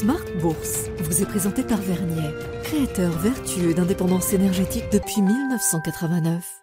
Smart Bourse vous est présenté par Vernier, créateur vertueux d'indépendance énergétique depuis 1989.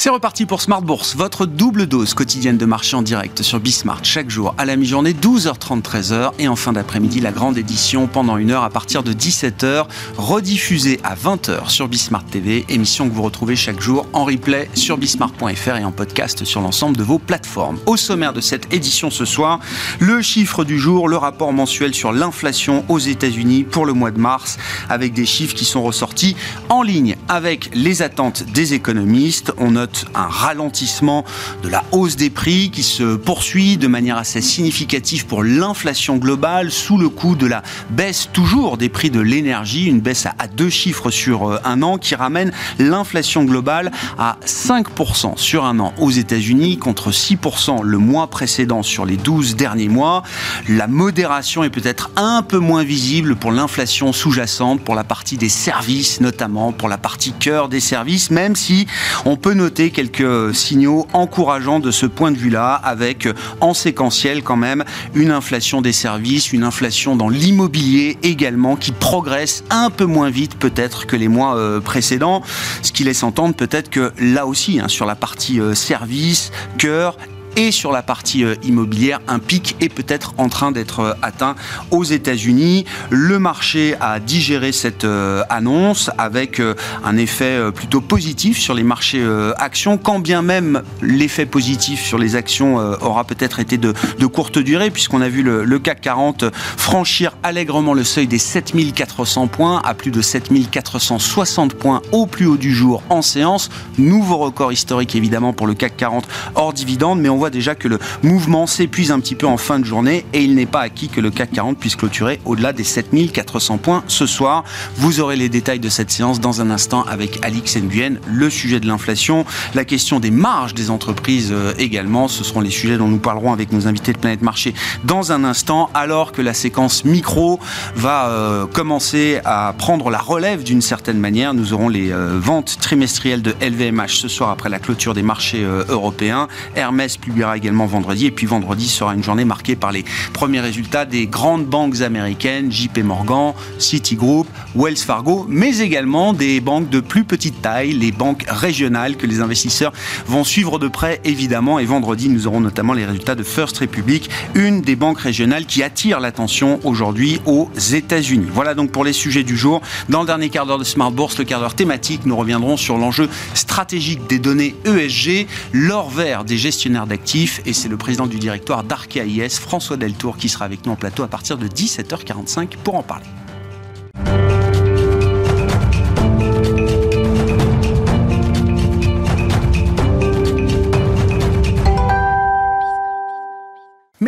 C'est reparti pour Smart Bourse, votre double dose quotidienne de marché en direct sur Bismart chaque jour à la mi-journée 12h30 13h et en fin d'après-midi la grande édition pendant une heure à partir de 17h rediffusée à 20h sur Bismart TV, émission que vous retrouvez chaque jour en replay sur bismart.fr et en podcast sur l'ensemble de vos plateformes. Au sommaire de cette édition ce soir, le chiffre du jour, le rapport mensuel sur l'inflation aux États-Unis pour le mois de mars avec des chiffres qui sont ressortis en ligne avec les attentes des économistes. On note un ralentissement de la hausse des prix qui se poursuit de manière assez significative pour l'inflation globale sous le coup de la baisse toujours des prix de l'énergie, une baisse à deux chiffres sur euh, un an qui ramène l'inflation globale à 5% sur un an aux États-Unis contre 6% le mois précédent sur les 12 derniers mois. La modération est peut-être un peu moins visible pour l'inflation sous-jacente, pour la partie des services notamment, pour la partie cœur des services, même si on peut noter quelques signaux encourageants de ce point de vue-là, avec en séquentiel quand même une inflation des services, une inflation dans l'immobilier également, qui progresse un peu moins vite peut-être que les mois euh, précédents, ce qui laisse entendre peut-être que là aussi, hein, sur la partie euh, services, cœur et sur la partie euh, immobilière, un pic est peut-être en train d'être euh, atteint aux États-Unis. Le marché a digéré cette euh, annonce avec un effet plutôt positif sur les marchés actions, quand bien même l'effet positif sur les actions aura peut-être été de, courte durée, puisqu'on a vu le, CAC 40 franchir allègrement le seuil des 7400 points à plus de 7460 points au plus haut du jour en séance. Nouveau record historique évidemment pour le CAC 40 hors dividende, mais on voit déjà que le mouvement s'épuise un petit peu en fin de journée et il n'est pas acquis que le CAC 40 puisse clôturer au-delà des 7400 points ce soir. Vous aurez les détails de cette séance dans un instant avec Alix Nguyen, le sujet de l'inflation, la question des marges des entreprises euh, également. Ce seront les sujets dont nous parlerons avec nos invités de Planète Marché dans un instant, alors que la séquence micro va euh, commencer à prendre la relève d'une certaine manière. Nous aurons les euh, ventes trimestrielles de LVMH ce soir après la clôture des marchés européens. Hermès publie également vendredi. Et puis vendredi sera une journée marquée par les premiers résultats des grandes banques américaines, JP Morgan, Citigroup, Wells Fargo, mais également des banques de plus petite taille, les banques régionales que les investisseurs vont suivre de près évidemment. Et vendredi, nous aurons notamment les résultats de First Republic, une des banques régionales qui attire l'attention aujourd'hui aux États-Unis. Voilà donc pour les sujets du jour. Dans le dernier quart d'heure de Smart Bourse, le quart d'heure thématique, nous reviendrons sur l'enjeu stratégique des données ESG, l'or vert des gestionnaires d'actifs et c'est le président du directoire d'Arkea IS, François Deltour, qui sera avec nous en plateau à partir de 17h45 pour en parler.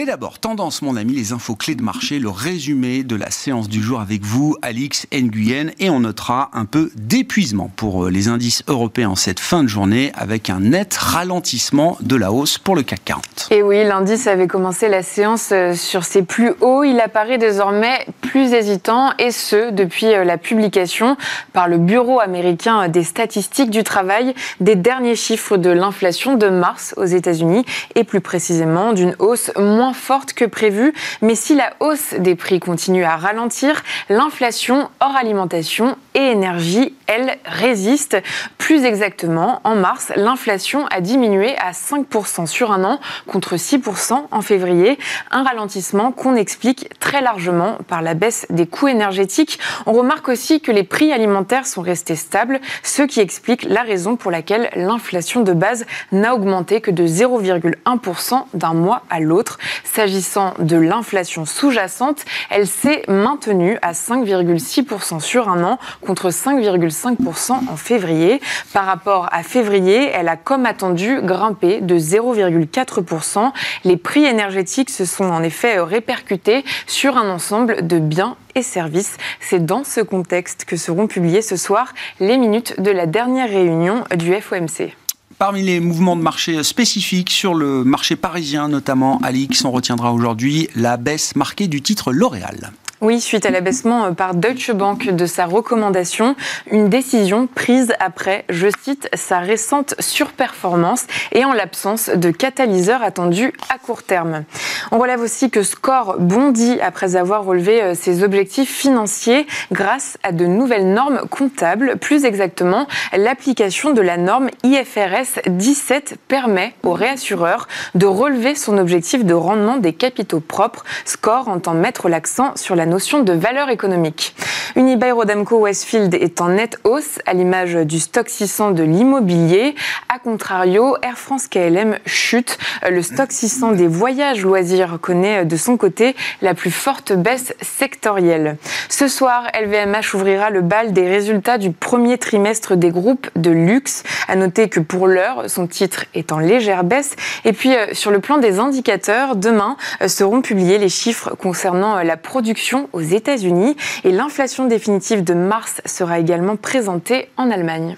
Mais d'abord, tendance, mon ami, les infos clés de marché, le résumé de la séance du jour avec vous, Alix Nguyen, et on notera un peu d'épuisement pour euh, les indices européens en cette fin de journée, avec un net ralentissement de la hausse pour le CAC 40. Et oui, l'indice avait commencé la séance euh, sur ses plus hauts, il apparaît désormais plus hésitant, et ce, depuis euh, la publication par le Bureau américain des statistiques du travail des derniers chiffres de l'inflation de mars aux États-Unis, et plus précisément d'une hausse moins forte que prévu, mais si la hausse des prix continue à ralentir, l'inflation hors alimentation et énergie, elle, résiste. Plus exactement, en mars, l'inflation a diminué à 5% sur un an contre 6% en février, un ralentissement qu'on explique très largement par la baisse des coûts énergétiques. On remarque aussi que les prix alimentaires sont restés stables, ce qui explique la raison pour laquelle l'inflation de base n'a augmenté que de 0,1% d'un mois à l'autre. S'agissant de l'inflation sous-jacente, elle s'est maintenue à 5,6% sur un an contre 5,5% en février. Par rapport à février, elle a comme attendu grimpé de 0,4%. Les prix énergétiques se sont en effet répercutés sur un ensemble de biens et services. C'est dans ce contexte que seront publiées ce soir les minutes de la dernière réunion du FOMC. Parmi les mouvements de marché spécifiques sur le marché parisien, notamment Alix, on retiendra aujourd'hui la baisse marquée du titre L'Oréal. Oui, suite à l'abaissement par Deutsche Bank de sa recommandation, une décision prise après, je cite, sa récente surperformance et en l'absence de catalyseur attendu à court terme. On relève aussi que Score bondit après avoir relevé euh, ses objectifs financiers grâce à de nouvelles normes comptables. Plus exactement, l'application de la norme IFRS 17 permet aux réassureurs de relever son objectif de rendement des capitaux propres. Score entend mettre l'accent sur la notion de valeur économique. Unibail-Rodamco Westfield est en nette hausse à l'image du stock 600 de l'immobilier. A contrario, Air France KLM chute. Le stock 600 des voyages loisirs connaît de son côté la plus forte baisse sectorielle. Ce soir, LVMH ouvrira le bal des résultats du premier trimestre des groupes de luxe. À noter que pour l'heure, son titre est en légère baisse. Et puis, euh, sur le plan des indicateurs, demain euh, seront publiés les chiffres concernant euh, la production aux États-Unis et l'inflation définitive de mars sera également présentée en Allemagne.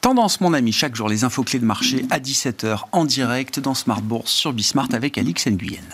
Tendance, mon ami, chaque jour les infos clés de marché à 17h en direct dans Smart Bourse sur Bismart avec Alix Nguyen.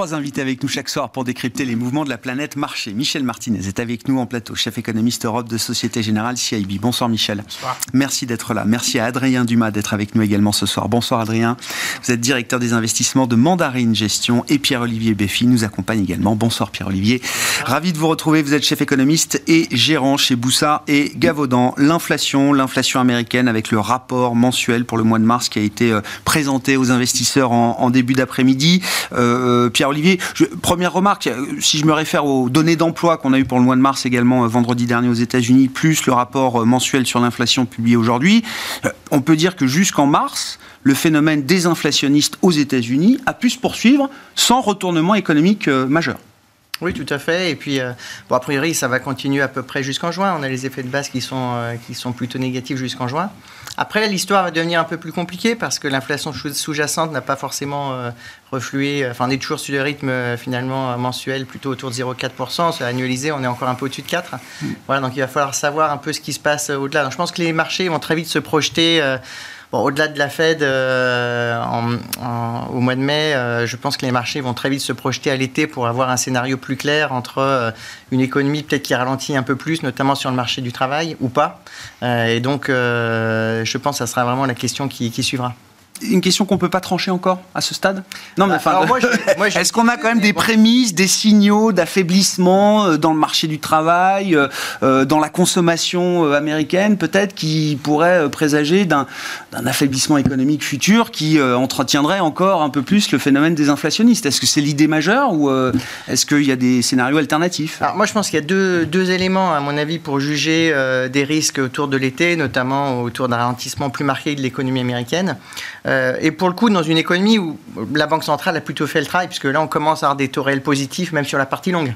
Trois invités avec nous chaque soir pour décrypter les mouvements de la planète marché. Michel Martinez est avec nous en plateau, chef économiste Europe de Société Générale CIB. Bonsoir Michel. Bonsoir. Merci d'être là. Merci à Adrien Dumas d'être avec nous également ce soir. Bonsoir Adrien. Vous êtes directeur des investissements de Mandarine Gestion et Pierre-Olivier Béfi nous accompagne également. Bonsoir Pierre-Olivier. Ravi de vous retrouver. Vous êtes chef économiste et gérant chez Boussa et Gavaudan. L'inflation, l'inflation américaine avec le rapport mensuel pour le mois de mars qui a été euh, présenté aux investisseurs en, en début d'après-midi. Euh, Pierre-Olivier, première remarque, euh, si je me réfère aux données d'emploi qu'on a eues pour le mois de mars également euh, vendredi dernier aux États-Unis, plus le rapport mensuel sur l'inflation publié aujourd'hui, on peut dire que jusqu'en mars, le phénomène désinflationniste aux États-Unis a pu se poursuivre sans retournement économique majeur. Oui, tout à fait. Et puis, euh, a priori, ça va continuer à peu près jusqu'en juin. On a les effets de base euh, qui sont plutôt négatifs jusqu'en juin. Après, l'histoire va devenir un peu plus compliquée parce que l'inflation sous-jacente n'a pas forcément euh, reflué. Enfin, on est toujours sur le rythme finalement mensuel plutôt autour de 0,4%. C'est annualisé, on est encore un peu au-dessus de 4. Voilà, donc il va falloir savoir un peu ce qui se passe au-delà. Donc, je pense que les marchés vont très vite se projeter au-delà de la Fed euh, au mois de mai, euh, je pense que les marchés vont très vite se projeter à l'été pour avoir un scénario plus clair entre euh, une économie peut-être qui ralentit un peu plus, notamment sur le marché du travail, ou pas. et donc, je pense que ça sera vraiment la question qui suivra une question qu'on peut pas trancher encore à ce stade? Non, mais bah, enfin, est-ce qu'on a quand même des prémices, des signaux d'affaiblissement euh, dans le marché du travail, euh, euh, dans la consommation américaine, peut-être, qui pourraient présager d'un affaiblissement économique futur qui entretiendrait encore un peu plus le phénomène des inflationnistes? Est-ce que c'est l'idée majeure ou est-ce qu'il y a des scénarios alternatifs? Alors, moi, je pense qu'il y a deux, deux, éléments, à mon avis, pour juger des risques autour de l'été, notamment autour d'un ralentissement plus marqué de l'économie américaine. Euh, et pour le coup, dans une économie où la Banque centrale a plutôt fait le travail, puisque là, on commence à avoir des taux réels positifs, même sur la partie longue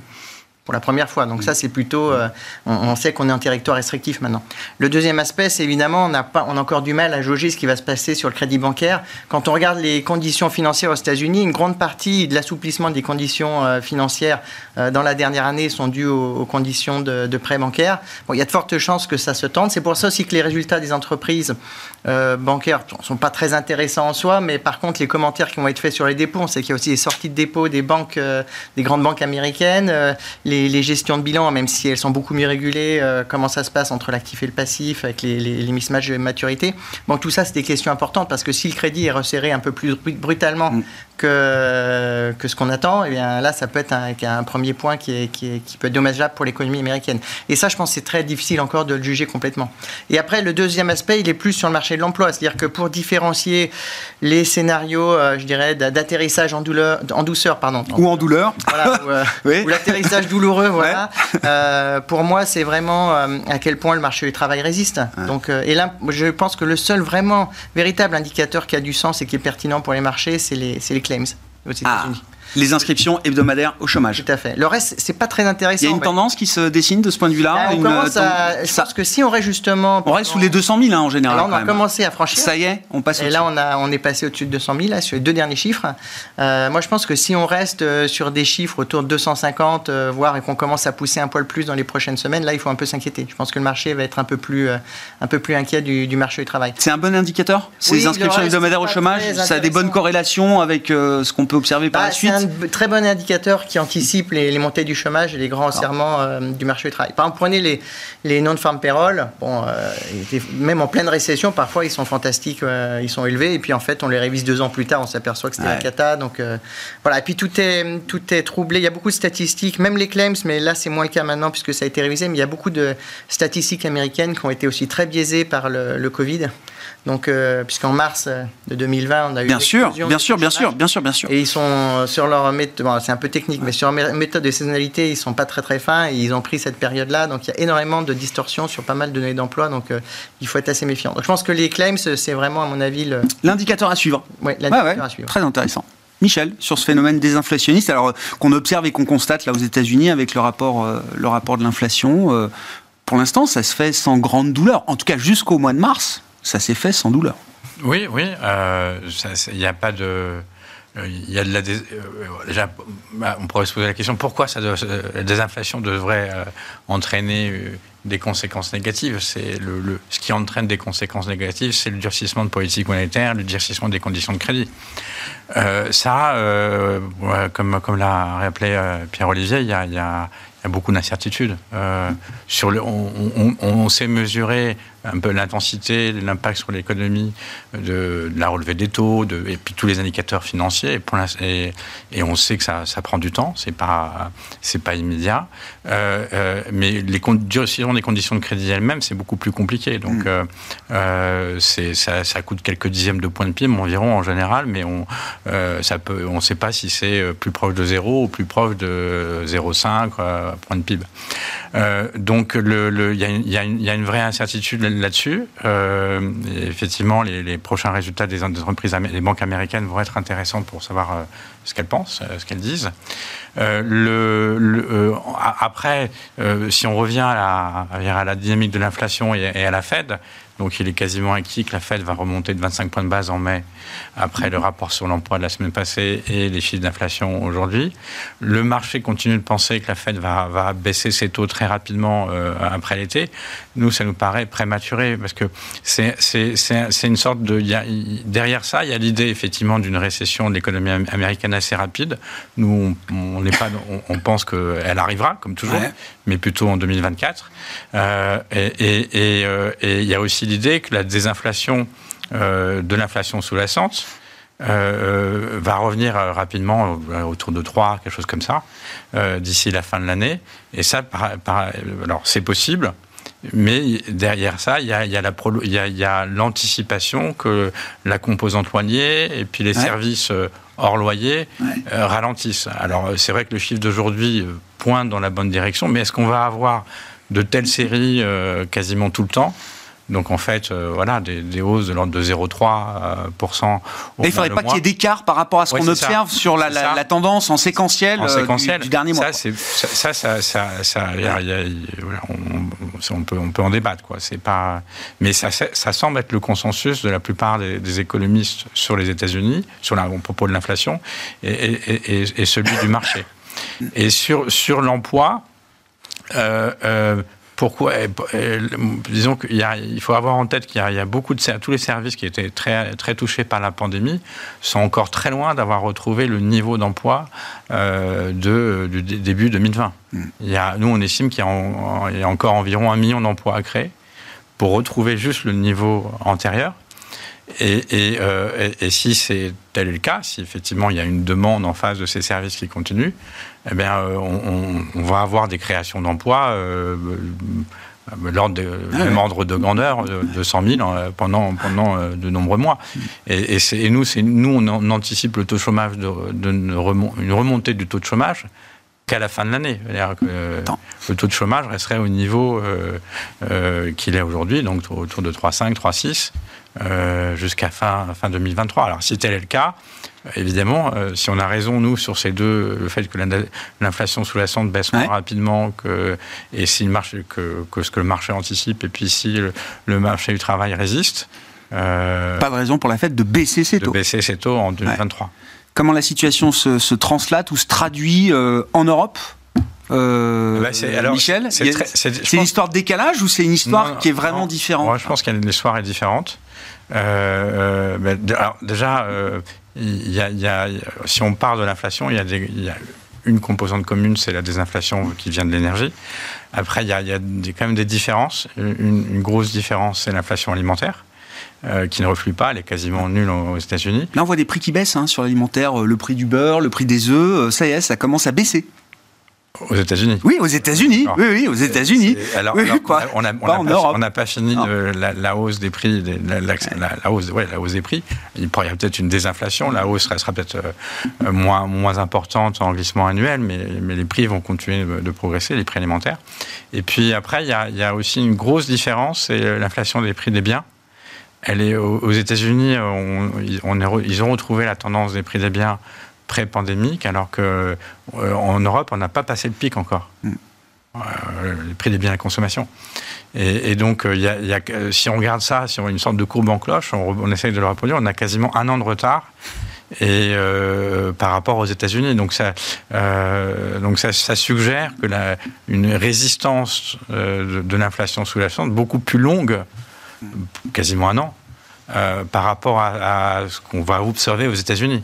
pour la première fois. Donc ça, c'est plutôt, euh, on, sait qu'on est en territoire restrictif maintenant. Le deuxième aspect, c'est évidemment, on a, encore du mal à jauger ce qui va se passer sur le crédit bancaire. Quand on regarde les conditions financières aux États-Unis, une grande partie de l'assouplissement des conditions euh, financières dans la dernière année sont dues aux, conditions de, de prêt bancaire. Bon, il y a de fortes chances que ça se tente. C'est pour ça aussi que les résultats des entreprises bancaires ne sont pas très intéressants en soi, mais par contre, les commentaires qui vont être faits sur les dépôts, on sait qu'il y a aussi des sorties de dépôts des banques, des grandes banques américaines. Les les, gestions de bilan, même si elles sont beaucoup mieux régulées, euh, comment ça se passe entre l'actif et le passif, avec les, les, de maturité. Bon, tout ça, c'est des questions importantes parce que si le crédit est resserré un peu plus brutalement mm. Que, que ce qu'on attend, et eh bien là, ça peut être un, un premier point qui, est, qui, qui, peut être dommageable pour l'économie américaine. Et ça, je pense, c'est très difficile encore de le juger complètement. Et après, le deuxième aspect, il est plus sur le marché de l'emploi, c'est-à-dire que pour différencier les scénarios, euh, je dirais, d'atterrissage en, douleur, en douceur, pardon, ou en douleur, voilà, ou, euh, ou l'atterrissage douloureux voilà. Euh, pour moi, c'est vraiment euh, à quel point le marché du travail résiste. Donc, et là, je pense que le seul vraiment véritable indicateur qui a du sens et qui est pertinent pour les marchés, c'est les, les claims ah. Les inscriptions hebdomadaires au chômage. Tout à fait. Le reste, c'est pas très intéressant. Il y a une tendance qui se dessine de ce point de vue-là. Là, on une, commence à, euh, je pense que si on reste justement, on reste sous les 200 000 hein, en général. là, on a même. commencé à franchir. Ça y est, on passe Et là, on, a, on est passé au-dessus de 200 000 là, sur les deux derniers chiffres. Euh, moi, je pense que si on reste euh, sur des chiffres autour de 250, euh, voire et qu'on commence à pousser un poil plus dans les prochaines semaines, là, il faut un peu s'inquiéter. Je pense que le marché va être un peu plus, euh, un peu plus inquiet du, du marché du travail. C'est un bon indicateur Ces Oui, inscriptions hebdomadaires au chômage, ça a des bonnes corrélations avec ce qu'on peut observer par Bah, la c'est suite? B- très bon indicateur qui anticipe les, les montées du chômage et les grands serments euh, du marché du travail. Par exemple, prenez les, les non-farm payroll. Bon, euh, même en pleine récession, parfois ils sont fantastiques, euh, ils sont élevés, et puis en fait, on les révise deux ans plus tard, on s'aperçoit que c'était Ouais. la cata. Donc euh, voilà, et puis tout est, tout est troublé. Il y a beaucoup de statistiques, même les claims, mais là c'est moins le cas maintenant puisque ça a été révisé. Mais il y a beaucoup de statistiques américaines qui ont été aussi très biaisées par le, le Covid. Donc, euh, puisqu'en mars euh, de 2020, on a eu Bien sûr, bien sûr, bien sûr, bien sûr, bien sûr. Et ils sont euh, sur leur méthode, bon, c'est un peu technique, mais sur leur mé- méthode de saisonnalité, ils sont pas très très fins et ils ont pris cette période-là. Donc il y a énormément de distorsions sur pas mal de données d'emploi. Donc euh, il faut être assez méfiant. Donc je pense que les claims, c'est vraiment à mon avis le, L'indicateur à suivre. Ouais, l'indicateur ouais, à suivre. très intéressant. Michel, sur ce phénomène désinflationniste, alors qu'on observe et qu'on constate là aux États-Unis avec le rapport, euh, le rapport de l'inflation, pour l'instant, ça se fait sans grande douleur. En tout cas, jusqu'au mois de mars, ça s'est fait sans douleur. Oui, oui. euh, Il n'y a pas de. euh, Il y a de la dés- euh, déjà, bah, on pourrait se poser la question pourquoi ça doit- la désinflation devrait entraîner des conséquences négatives? C'est le, ce qui entraîne des conséquences négatives, c'est le durcissement de politique monétaire, le durcissement des conditions de crédit. Ça, comme, comme l'a rappelé Pierre-Olivier, il y a, il il y a beaucoup d'incertitudes. Sur le, on- on- on sait mesurer un peu l'intensité, l'impact sur l'économie de, de la relevée des taux, de, et puis tous les indicateurs financiers. Et, pour l'inst- et, et on sait que ça, ça prend du temps, c'est pas c'est pas immédiat. Euh, euh, mais les durcissement des conditions de crédit elles-mêmes, c'est beaucoup plus compliqué. Donc euh, c'est ça, ça coûte quelques dixièmes de points de PIB environ en général, mais on euh, ça peut, on ne sait pas si c'est plus proche de 0 ou plus proche de 0,5 euh, point de PIB. Donc le- le- il y, a une- il il y a une vraie incertitude là-dessus. Euh, effectivement, les, prochains résultats des entreprises, des banques américaines vont être intéressants pour savoir euh, ce qu'elles pensent, euh, ce qu'elles disent. Après, si on revient à la, dynamique de l'inflation et à la Fed, donc il est quasiment acquis que la Fed va remonter de 25 points de base en mai après le rapport sur l'emploi de la semaine passée et les chiffres d'inflation aujourd'hui. Le marché continue de penser que la Fed va, va baisser ses taux très rapidement euh, après l'été. Nous, ça nous paraît prématuré parce que c'est une sorte de... y a- derrière ça, il y a l'idée effectivement d'une récession de l'économie am- américaine assez rapide. Nous, on, n'est pas, on, on pense qu'elle arrivera, comme toujours, Ouais. mais plutôt en 2024. Euh, et et- et, euh, et il y a aussi l'idée que la désinflation euh, de l'inflation sous-jacente euh, va revenir euh, rapidement euh, autour de 3, quelque chose comme ça, euh, d'ici la fin de l'année. Et ça, par- par- alors c'est possible. Mais derrière ça, il y a, il y a la il y a- l'anticipation que la composante loyer et puis les Ouais. services euh, hors loyer Ouais. euh, ralentissent. Alors euh, c'est vrai que le chiffre d'aujourd'hui euh, pointe dans la bonne direction, mais est-ce qu'on va avoir de telles séries euh, quasiment tout le temps? Donc en fait, euh, voilà, des, des hausses de l'ordre de 0,3%. euh, Et il ne faudrait pas qu'il y ait d'écart par rapport à ce Ouais, qu'on ça. observe sur la, tendance en séquentiel, en euh, du- séquentiel. du, dernier mois. Ça, ça, ça, ça, y a- y a- on, on peut, on peut en débattre, quoi. Pas, mais ça, ça, ça semble être le consensus de la plupart des, des économistes sur les États-Unis, sur la, au propos de l'inflation, et, et- et- et celui du marché. Et sur, sur l'emploi, euh, euh, pourquoi Disons qu'il faut avoir en tête qu'il y a, il y a beaucoup de tous les services qui étaient très très touchés par la pandémie sont encore très loin d'avoir retrouvé le niveau d'emploi euh, de du dé- début 2020. Il y a, nous, on estime qu'il y a, en- il y a encore environ un million d'emplois à créer pour retrouver juste le niveau antérieur. Et, et, euh, et- et si c'est tel est le cas, si effectivement il y a une demande en face de ces services qui continuent, eh bien, euh, on, va avoir des créations d'emplois euh, euh, l'ordre de, même ordre de grandeur de, de 100 000 euh, pendant, pendant de nombreux mois. Et, et c'est- et nous, nous, on, anticipe le taux de chômage de, de une remon- une remontée du taux de chômage qu'à la fin de l'année. Le taux de chômage resterait au niveau euh, euh, qu'il est aujourd'hui, donc autour de 3,5, 3,6, euh, jusqu'à fin, fin 2023. Alors si tel est le cas, évidemment, si on a raison, nous, sur ces deux, le fait que l'inflation sous-jacente baisse moins rapidement que, et si le marché, que, que, ce que le marché anticipe, et puis si le, marché du travail résiste. pas de raison pour la fête de baisser ses taux. De baisser ses taux en 2023. Comment la situation se, se translate ou se traduit en Europe euh, bah, alors, Michel? C'est une histoire de décalage ou c'est une histoire qui est vraiment différente? Je pense que l'histoire est différente. Euh, euh alors, déjà, euh, si on parle de l'inflation, il y, a une composante commune, c'est la désinflation qui vient de l'énergie. Après, il y a, quand même des différences. Une, grosse différence, c'est l'inflation alimentaire. Euh, qui ne reflue pas, elle est quasiment nulle aux États-Unis. Là, on voit des prix qui baissent hein, sur l'alimentaire, le prix du beurre, le prix des œufs, ça y est, ça commence à baisser. Aux États-Unis. Oui, aux États-unis. Oui, oui, aux États-Unis. Alors, on n'a pas, pas, fini la, hausse des prix, la, hausse, ouais, la hausse des prix. Il y a peut-être une désinflation. La hausse sera, peut-être euh, moins, moins importante en glissement annuel, mais, mais les prix vont continuer de, progresser, les prix alimentaires. Et puis après, il y a, il y a aussi une grosse différence, c'est euh, l'inflation des prix des biens. Elle est aux États-Unis, on, on, ils ont retrouvé la tendance des prix des biens pré-pandémique, alors qu'en euh, en Europe, on n'a pas passé le pic encore. Mm. Euh, les prix des biens à consommation. Et, donc, euh, y a, y a, si on regarde ça, si on a une sorte de courbe en cloche, on, on essaye de le reproduire, on a quasiment un an de retard et par rapport aux États-Unis. Donc ça, donc ça, ça, suggère que la, une résistance de, l'inflation sous-jacente beaucoup plus longue, quasiment un an, par rapport à, à ce qu'on va observer aux États-Unis.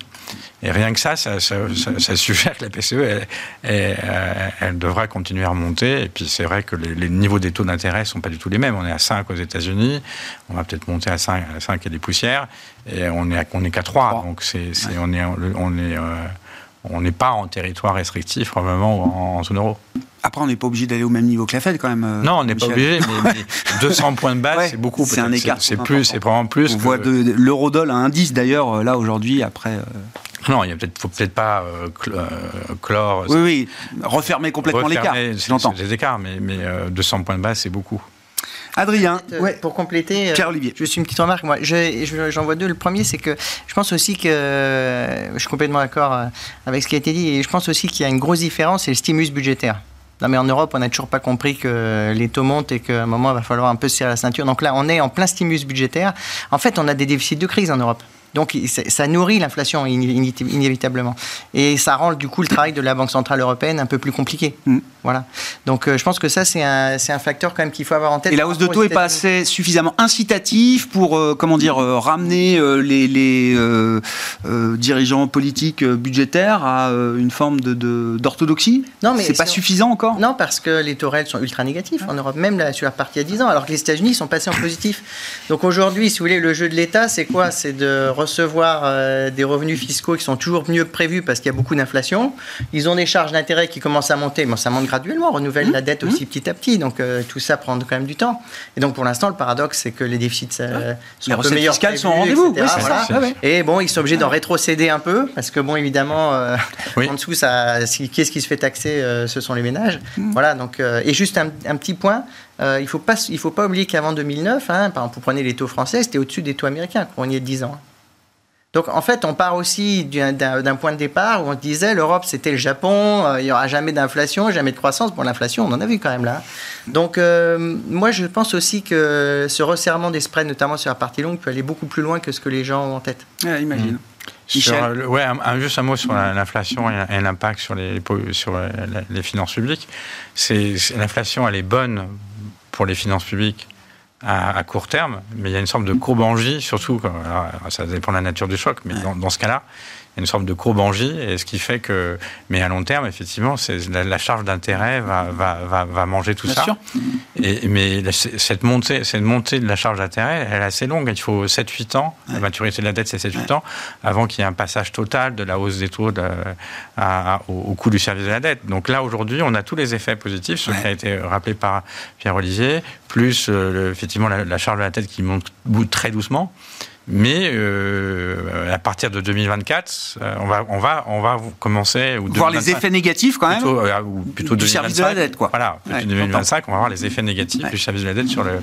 Et rien que ça, ça, suggère que la PCE, elle, devra continuer à remonter. Et puis c'est vrai que les, niveaux des taux d'intérêt ne sont pas du tout les mêmes. On est à 5 aux États-Unis, on va peut-être monter à 5, à 5 et des poussières, et on n'est on est qu'à 3. Donc c'est, on est, on est, euh, on n'est pas en territoire restrictif probablement en, zone euro. Après, on n'est pas obligé d'aller au même niveau que la Fed quand même. Euh, non, on n'est pas obligé, mais, 200 points de base, c'est beaucoup. C'est un écart. C'est plus, c'est probablement plus. On voit l'eurodoll à indice d'ailleurs là aujourd'hui après. Non, il ne faut peut-être pas euh, clore. Oui, oui, refermer complètement l'écart. J'entends. Des écarts, mais, mais 200 euh, points de base, c'est beaucoup. Adrien, ouais. pour compléter, Pierre-Olivier. Je suis une petite remarque. Moi, j'en vois deux. Le premier, c'est que je pense aussi que je suis complètement d'accord avec ce qui a été dit, et je pense aussi qu'il y a une grosse différence, c'est le stimulus budgétaire. Non, mais en Europe, on n'a toujours pas compris que les taux montent et qu'à un moment, il va falloir un peu serrer la ceinture. Donc là, on est en plein stimulus budgétaire. En fait, on a des déficits de crise en Europe. Donc ça nourrit l'inflation inévitablement. Et ça rend du coup le travail de la Banque Centrale Européenne un peu plus compliqué. Mm. Voilà. Donc euh, je pense que ça, c'est un, un, facteur quand même qu'il faut avoir en tête. Et la hausse de taux n'est pas assez suffisamment incitative pour, euh, comment dire, euh, ramener les, les dirigeants politiques budgétaires à une forme d'orthodoxie de, Non, mais c'est pas suffisant encore Non, parce que les taux réels sont ultra négatifs en Europe, même là, sur la partie à 10 ans, alors que les États-Unis sont passés en positif. Donc aujourd'hui, si vous voulez, le jeu de l'État, c'est quoi? C'est de recevoir des revenus fiscaux qui sont toujours mieux prévus parce qu'il y a beaucoup d'inflation. Ils ont des charges d'intérêt qui commencent à monter. Bon, ça monte graduellement, on renouvelle mmh. la dette aussi mmh. petit à petit. Donc euh, tout ça prend quand même du temps. Et donc pour l'instant, le paradoxe, c'est que les déficits euh, sont un peu meilleurs fiscales sont au rendez-vous. Et bon, ils sont obligés d'en rétrocéder un peu parce que bon, évidemment, euh, en dessous, ça, qu'est-ce qui se fait taxer Ce sont les ménages. Mmh. Voilà. Donc et juste un, petit point. il ne faut, pas, il faut pas oublier qu'avant 2009, hein, par exemple, vous prenez les taux français, c'était au-dessus des taux américains, quand on y est 10 ans. Donc en fait, on part aussi d'un point de départ où on disait l'Europe c'était le Japon, euh, il n'y aura jamais d'inflation, jamais de croissance. Bon, l'inflation, on en a vu quand même là. Donc euh, moi, je pense aussi que ce resserrement des spreads, notamment sur la partie longue, peut aller beaucoup plus loin que ce que les gens ont en tête. imagine. Mmh. ouais, juste un mot sur l'inflation et, l'impact sur, les, sur les finances publiques. L'inflation, elle est bonne pour les finances publiques à, court terme, mais il y a une sorte de courbangie, surtout, ça dépend de la nature du choc, mais dans, ce cas-là, une sorte de courbangie, et ce qui fait que, mais à long terme, effectivement, la, la, charge d'intérêt va, va, va, manger tout ça. Et, mais cette montée, cette montée de la charge d'intérêt, elle est assez longue. Il faut 7-8 ans, la maturité de la dette, c'est 7-8 ans, avant qu'il y ait un passage total de la hausse des taux de, au, coût du service de la dette. Donc là, aujourd'hui, on a tous les effets positifs, ce qui a été rappelé par Pierre-Olivier, plus euh, effectivement la, la, charge de la dette qui monte très doucement. Mais euh, à partir de 2024, euh, on va, on va, on va commencer ou voir les effets négatifs quand même. Plutôt, euh, ou plutôt du 2025, service de la dette, quoi. Voilà, ouais, 2025, on va voir les effets négatifs du service de la dette sur le,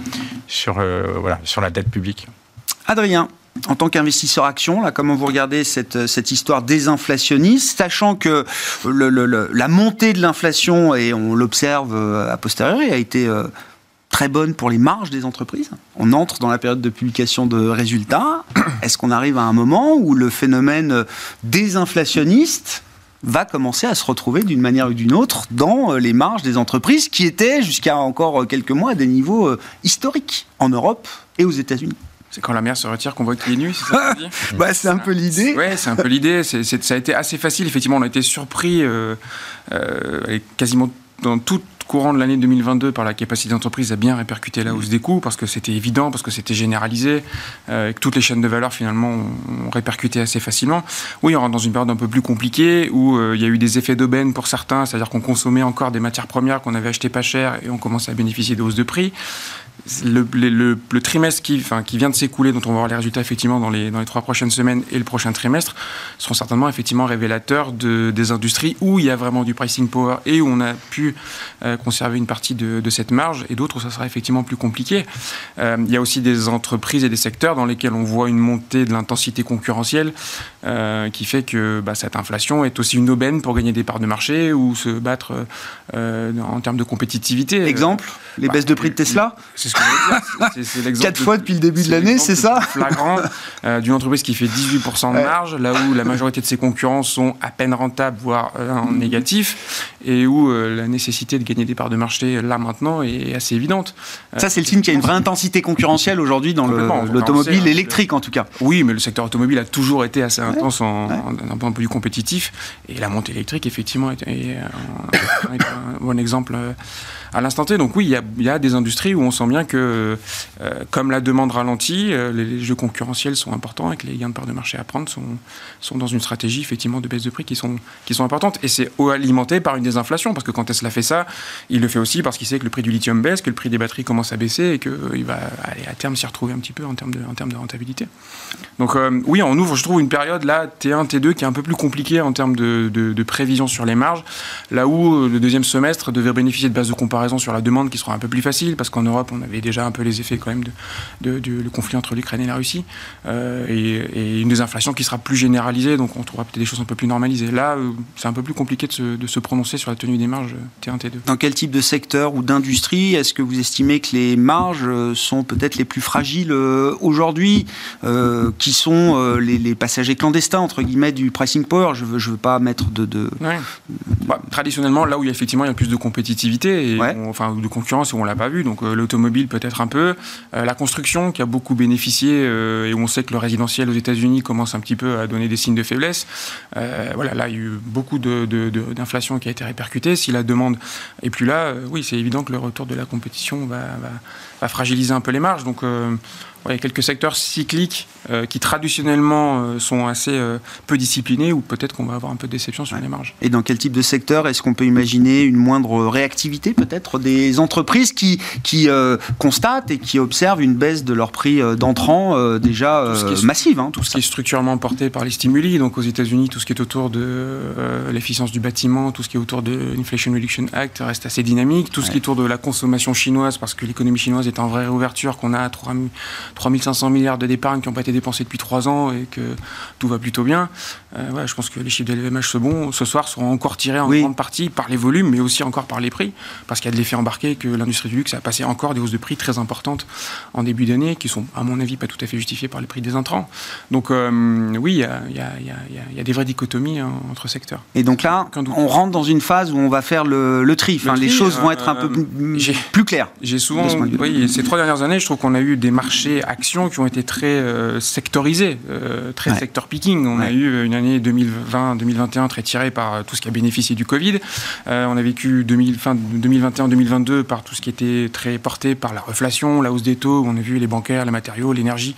sur voilà, sur la dette publique. Adrien. en tant qu'investisseur action, là, comment vous regardez cette, cette histoire désinflationniste, sachant que le, le, la montée de l'inflation, et on l'observe euh, a posteriori, a été euh, très bonne pour les marges des entreprises. On entre dans la période de publication de résultats. Est-ce qu'on arrive à un moment où le phénomène désinflationniste va commencer à se retrouver d'une manière ou d'une autre dans les marges des entreprises qui étaient jusqu'à encore quelques mois à des niveaux historiques en Europe et aux États-Unis? C'est quand la mer se retire qu'on voit qu'il est nu, c'est ça que bah, C'est un peu l'idée. Ouais, c'est un peu l'idée. ça a été assez facile. Effectivement, on a été surpris euh, euh, quasiment dans toute courant de l'année 2022 par la capacité d'entreprise à bien répercuter la hausse des coûts parce que c'était évident, parce que c'était généralisé, euh, que toutes les chaînes de valeur finalement ont, répercuté assez facilement. Oui, on rentre dans une période un peu plus compliquée où euh, il y a eu des effets d'aubaine pour certains, c'est-à-dire qu'on consommait encore des matières premières qu'on avait achetées pas cher et on commençait à bénéficier de hausses de prix. Le, le, trimestre qui, enfin, qui vient de s'écouler, dont on va voir les résultats effectivement dans les, dans les trois prochaines semaines et le prochain trimestre, seront certainement effectivement révélateurs de, des industries où il y a vraiment du pricing power et où on a pu euh, conserver une partie de, cette marge et d'autres où ça sera effectivement plus compliqué. Euh, il y a aussi des entreprises et des secteurs dans lesquels on voit une montée de l'intensité concurrentielle euh, qui fait que bah, cette inflation est aussi une aubaine pour gagner des parts de marché ou se battre en termes de compétitivité. Exemple Les bah, baisses de prix de Tesla? C'est ce que je veux dire. C'est l'exemple. Quatre fois depuis le début de l'année, c'est ça Flagrant d'une entreprise qui fait 18% de marge, là où la majorité de ses concurrents sont à peine rentables, voire en négatif, et où la nécessité de gagner des parts de marché là maintenant est assez évidente. Ça, c'est le signe qu'il y a une vraie intensité concurrentielle aujourd'hui dans l'automobile électrique en tout cas. Oui, mais le secteur automobile a toujours été assez intense en, d'un point de vue compétitif. Et la montée électrique, effectivement, est, un, bon exemple euh, à l'instant T. Donc oui, il y, a, des industries où on sent bien que, euh, comme la demande ralentit, euh, les, jeux concurrentiels sont importants et que les gains de part de marché à prendre sont, dans une stratégie effectivement de baisse de prix qui sont, importantes. Et c'est alimenté par une désinflation, parce que quand Tesla fait ça, il le fait aussi parce qu'il sait que le prix du lithium baisse, que le prix des batteries commence à baisser et qu'il va aller à terme s'y retrouver un petit peu en termes de, de rentabilité. Donc euh, oui, on ouvre, je trouve, une période là, T1, T2, qui est un peu plus compliquée en termes de, de, prévision sur les marges, là où le deuxième semestre devait bénéficier de bases de comparaison raison sur la demande qui sera un peu plus facile, parce qu'en Europe, on avait déjà un peu les effets quand même de, le conflit entre l'Ukraine et la Russie, euh, et, une désinflation qui sera plus généralisée, donc on trouvera peut-être des choses un peu plus normalisées. Là, euh, c'est un peu plus compliqué de se, de se, prononcer sur la tenue des marges T1, T2. Dans quel type de secteur ou d'industrie est-ce que vous estimez que les marges euh, sont peut-être les plus fragiles aujourd'hui, qui sont les, passagers clandestins, entre guillemets, du pricing power? Je ne veux, je veux pas mettre de... de... Bah, traditionnellement, là où il y a effectivement il y a plus de compétitivité, et enfin de concurrence où on l'a pas vu. Donc euh, l'automobile peut-être un peu, euh, la construction qui a beaucoup bénéficié euh, et on sait que le résidentiel aux États-Unis commence un petit peu à donner des signes de faiblesse. voilà, là il y a eu beaucoup d'inflation de, qui a été répercutée. Si la demande est plus là, oui, c'est évident que le retour de la compétition va, va fragiliser un peu les marges. Donc il y a quelques secteurs cycliques euh, qui traditionnellement euh, sont assez euh, peu disciplinés ou peut-être qu'on va avoir un peu de déception sur les marges. Et dans quel type de secteur est-ce qu'on peut imaginer une moindre réactivité peut-être des entreprises qui, qui constatent et qui observent une baisse de leur prix d'entrant déjà massive hein, Tout ce qui est structurellement porté par les stimuli, donc aux États-Unis, tout ce qui est autour de l'efficience du bâtiment, tout ce qui est autour de l'Inflation Reduction Act reste assez dynamique, tout ce qui est autour de la consommation chinoise, parce que l'économie chinoise est en vraie réouverture, qu'on a à 3 3500 milliards de d'épargne qui n'ont pas été dépensés depuis trois ans et que tout va plutôt bien. Euh, je pense que les chiffres de l'EVMH ce, bon, ce soir seront encore tirés en grande partie par les volumes, mais aussi encore par les prix, parce qu'il y a de l'effet embarqué que l'industrie du luxe a passé encore des hausses de prix très importantes en début d'année, qui sont, à mon avis, pas tout à fait justifiées par les prix des intrants. Donc euh, oui, il y a, y, a, y a, des vraies dichotomies hein, entre secteurs. Et donc là, on rentre dans une phase où on va faire le, le tri. Enfin, les choses vont être un peu euh, plus claires. J'ai souvent, oui, ces trois dernières années, je trouve qu'on a eu des marchés actions qui ont été très euh, sectorisés, euh, très sector picking. On a eu une année 2020-2021 très tirée par euh, tout ce qui a bénéficié du Covid. on a vécu 2000, fin 2021-2022 par tout ce qui était très porté par la reflation, la hausse des taux. On a vu les bancaires, les matériaux, l'énergie